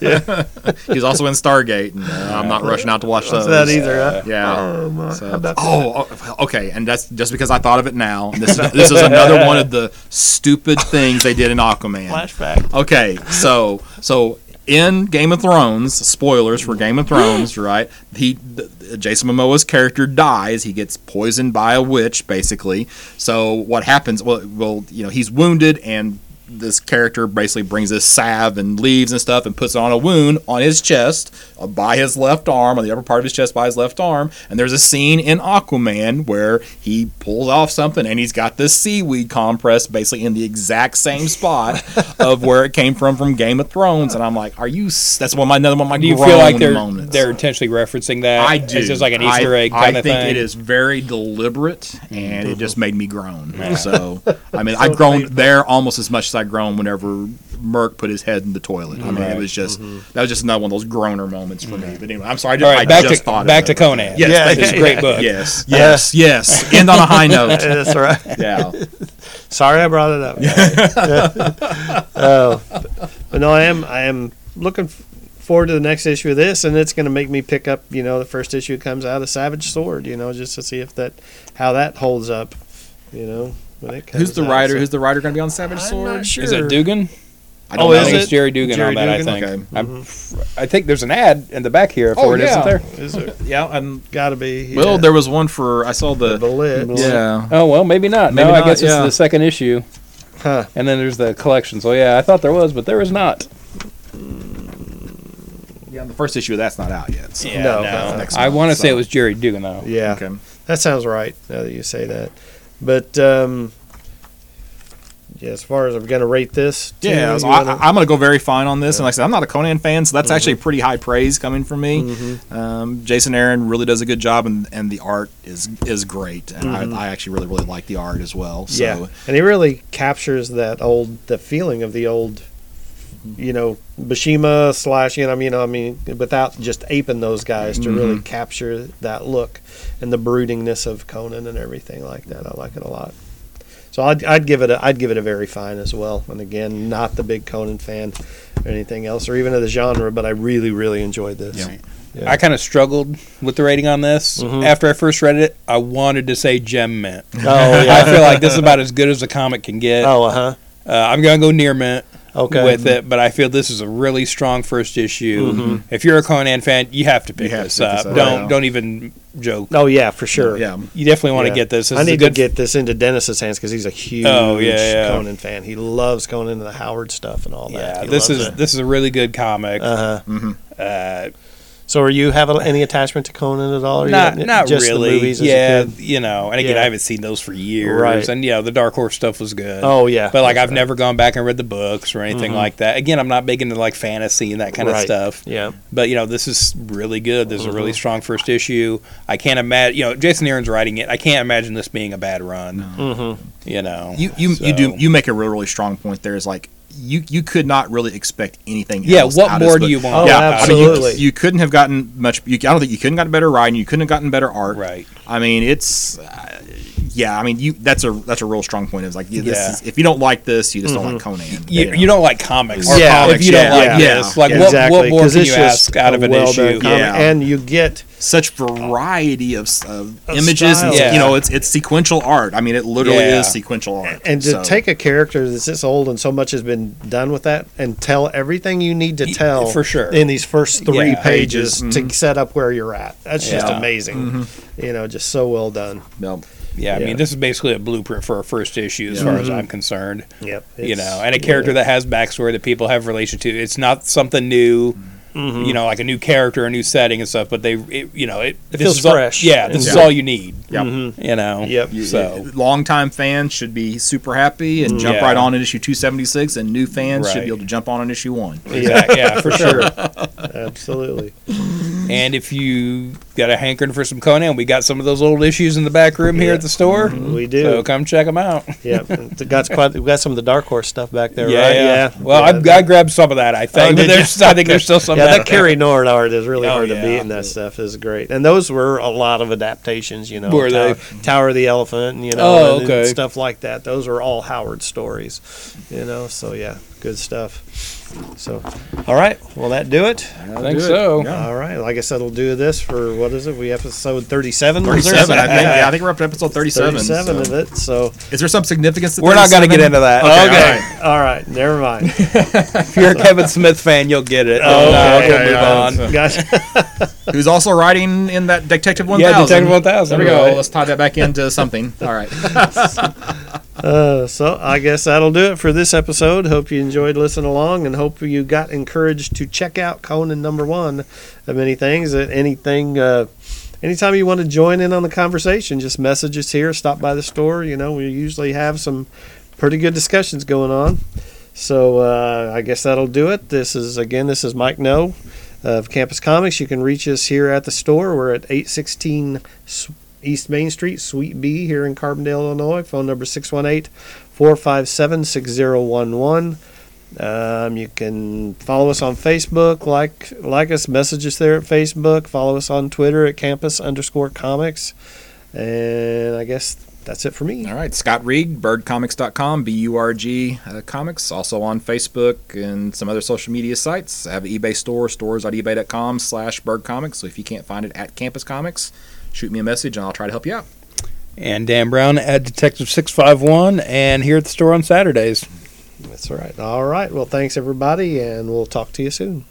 yeah. he's also in Stargate, and uh, I'm not rushing out to watch those. that either. Huh? Yeah. Oh, my. So- How that? oh, oh, okay, and that's just because I thought of it now. This is this is another one of the stupid things they did in Aquaman. Flashback. Okay, so so in Game of Thrones, spoilers for Game of Thrones, right? He Jason Momoa's character dies. He gets poisoned by a witch, basically. So what happens? Well, well, you know, he's wounded, and this character basically brings this salve and leaves and stuff and puts it on a wound on his chest uh, by his left arm, on the upper part of his chest by his left arm. And there's a scene in Aquaman where he pulls off something and he's got this seaweed compress basically in the exact same spot of where it came from from Game of Thrones. And I'm like, are you? s- That's one of my another one of my Do you feel like they're moments. they're intentionally referencing that? I do. It's just like an Easter I, egg kind I of think thing. it is very deliberate, and it just made me groan. So, I mean, So I've grown painful. there almost as much as I grown whenever Murk put his head in the toilet. I mean, Right. it was just Mm-hmm. that was just another one of those groaner moments for me. But anyway, I'm sorry. I just, All right, I back just to thought back of to. Conan. Yes, Yeah, thank it's a great book. Yes, yes, yes. End on a high note. That's right. Yeah. Sorry, I brought it up. oh, but no, I am. I am looking f- forward to the next issue of this, and it's going to make me pick up. You know, the first issue comes out of Savage Sword. You know, just to see if that how that holds up. You know, when it comes Who's the out, writer? so- Who's the writer going to be on Savage I'm Sword? not sure. Is it Duggan? I oh, don't Oh, know. I is think it? it's Gerry Duggan Gerry on that. I think. Okay. I'm, mm-hmm. I think there's an ad in the back here for Oh, it, yeah. not there? Is it Yeah, and got to be? well, yeah. there was one for I saw the the lit. yeah. Oh well, maybe not. Maybe no, I not, guess yeah. it's the second issue, Huh. and then there's the collection. So yeah, I thought there was, but there was not. Mm. Yeah, the first issue of that's not out yet. So. Yeah, No, no. no. Next I month, want to say it was Gerry Duggan though. Yeah, Okay. that sounds right. Now that you say that, but um, yeah, as far as I'm going to rate this, Yeah, so I, I'm going to go very fine on this. And like I said, I'm not a Conan fan, so that's actually Mm-hmm. pretty high praise coming from me. Um, Jason Aaron really does a good job, and, and the art is is great. And I, I actually really really like the art as well. So Mm-hmm. yeah, and he really captures that old the feeling of the old, you know, Buscema slash you know I mean I mean without just aping those guys to really capture that look and the broodingness of Conan and everything like that. I like it a lot. So I'd, I'd give it a I'd give it a very fine as well. And again, not the big Conan fan or anything else or even of the genre, but I really really enjoyed this. Yeah. Yeah. I kind of struggled with the rating on this. Mhm. After I first read it, I wanted to say gem mint. Oh yeah. I feel like this is about as good as a comic can get. oh uh huh. Uh, I'm gonna go near mint Okay. with it, but I feel this is a really strong first issue. Mhm. If you're a Conan fan, you have to pick have to this pick up. this up, Don't yeah. don't even joke. Oh yeah, for sure. yeah, You definitely want to get this. this I is a need to get this into Dennis's hands because he's a huge Oh, yeah, yeah. Conan fan. He loves Conan and the Howard stuff and all that. Yeah, He this is it. this is a really good comic. Uh-huh. Uh, So, are you have a- any attachment to Conan at all? Or not got- not just really. The movies yeah, you know, and again, Yeah. I haven't seen those for years. Right. And you know, the Dark Horse stuff was good. Oh yeah. But like That's I've right. never gone back and read the books or anything Mhm. like that. Again, I'm not big into like fantasy and that kind of stuff. Yeah. But you know, this is really good. This is a really Mhm. strong first issue. I can't imagine. You know, Jason Aaron's writing it. I can't imagine this being a bad run. Mm-hmm. You know, you you, you do you make a really really strong point. There is like you you could not really expect anything. Yeah, else what out more this do you want? Oh, yeah, I mean, absolutely. you, you couldn't have gotten much. You, I don't think you couldn't have gotten better writing. You couldn't have gotten better art. Right. I mean, it's. Uh, yeah, I mean, you. That's a that's a real strong point. It's like yeah, this Yeah. is, if you don't like this, you just don't mm-hmm. like Conan. You, you don't like comics. Or Yeah, comics, if you don't like yeah, this, like yeah. what, exactly. what more 'cause can it's you ask out of an well-done issue? Yeah. And you get such variety of, of Of images. And. Yeah. You know, it's it's sequential art. I mean, it literally Yeah. is sequential art. and to So- take a character that's this old and so much has been done with that and tell everything you need to Y- tell for sure. in these first three Yeah. pages Pages, to mm-hmm. set up where you're at. That's just Yeah. amazing. Mm-hmm. You know, just so well done. no. Yeah, I Yeah. mean, this is basically a blueprint for a first issue, as far as mm-hmm. I'm concerned. Yep. you know, and a character that has backstory that people have relation to. It's not something new, Mm-hmm. you know, like a new character, a new setting and stuff. But they, it, you know, it, It this feels is all- fresh. yeah, this is all you need. Yep. Mm-hmm. You know. Yep. You- So longtime fans should be super happy and mm-hmm. jump Yeah. right on in issue 276, and new fans should be able to jump on in issue one. Yeah, yeah, for sure. absolutely. And if you got a hankering for some Conan, we got some of those old issues in the back room here at the store. Mm-hmm. We do. So come check them out. yeah, we got quite. We got some of the Dark Horse stuff back there, yeah, right? yeah. Well, yeah. I, I grabbed some of that. I think, Oh, but there's. I think there's still some. yeah, that there. Cary Nord art is really Oh, hard to beat, and that stuff is great. And those were a lot of adaptations, you know. Were Tower, they? Tower of the Elephant, you know, Oh, and- and okay. stuff like that. Those are all Howard stories, you know. So yeah, good stuff. So, all right, will that do it? I think so. All right, well, I guess that'll do this for what is it? We episode thirty-seven. was there? 37, I think. Yeah, I think we're up to episode 37. Thirty-seven so- of it. So Is there some significance to We're not going to get into that. Okay, okay, all right, never mind. If you're a Kevin Smith fan, you'll get it. Oh, And, uh, okay, we'll move yeah, on. so- Gotcha. Who's also writing in that Detective 1000? Yeah, Detective 1000, There we go. right. Let's tie that back into something. All right. Uh, so I guess that'll do it for this episode. Hope you enjoyed listening along, and hope you got encouraged to check out Conan number one of many things. That anything, uh, anytime you want to join in on the conversation, just message us here. Stop by the store. You know, we usually have some pretty good discussions going on. So uh, I guess that'll do it. This is again, this is Mike No of Campus Comics. You can reach us here at the store. We're at eight sixteen. East Main Street, Suite B, here in Carbondale, Illinois. Phone number 618 457 6011. Um, you can follow us on Facebook, like like us, message us there at Facebook. Follow us on Twitter at campus underscore comics. And I guess that's it for me. All right. Scott Reed, burgcomics.com, B U R G uh, comics. Also on Facebook and some other social media sites. I have an eBay store, stores.ebay.com slash birdcomics. So if you can't find it at Campus Comics, shoot me a message and I'll try to help you out. And Dan Brown at Detective Six Five One, and here at the store on Saturdays. That's all right. All right. Well, thanks, everybody, and we'll talk to you soon.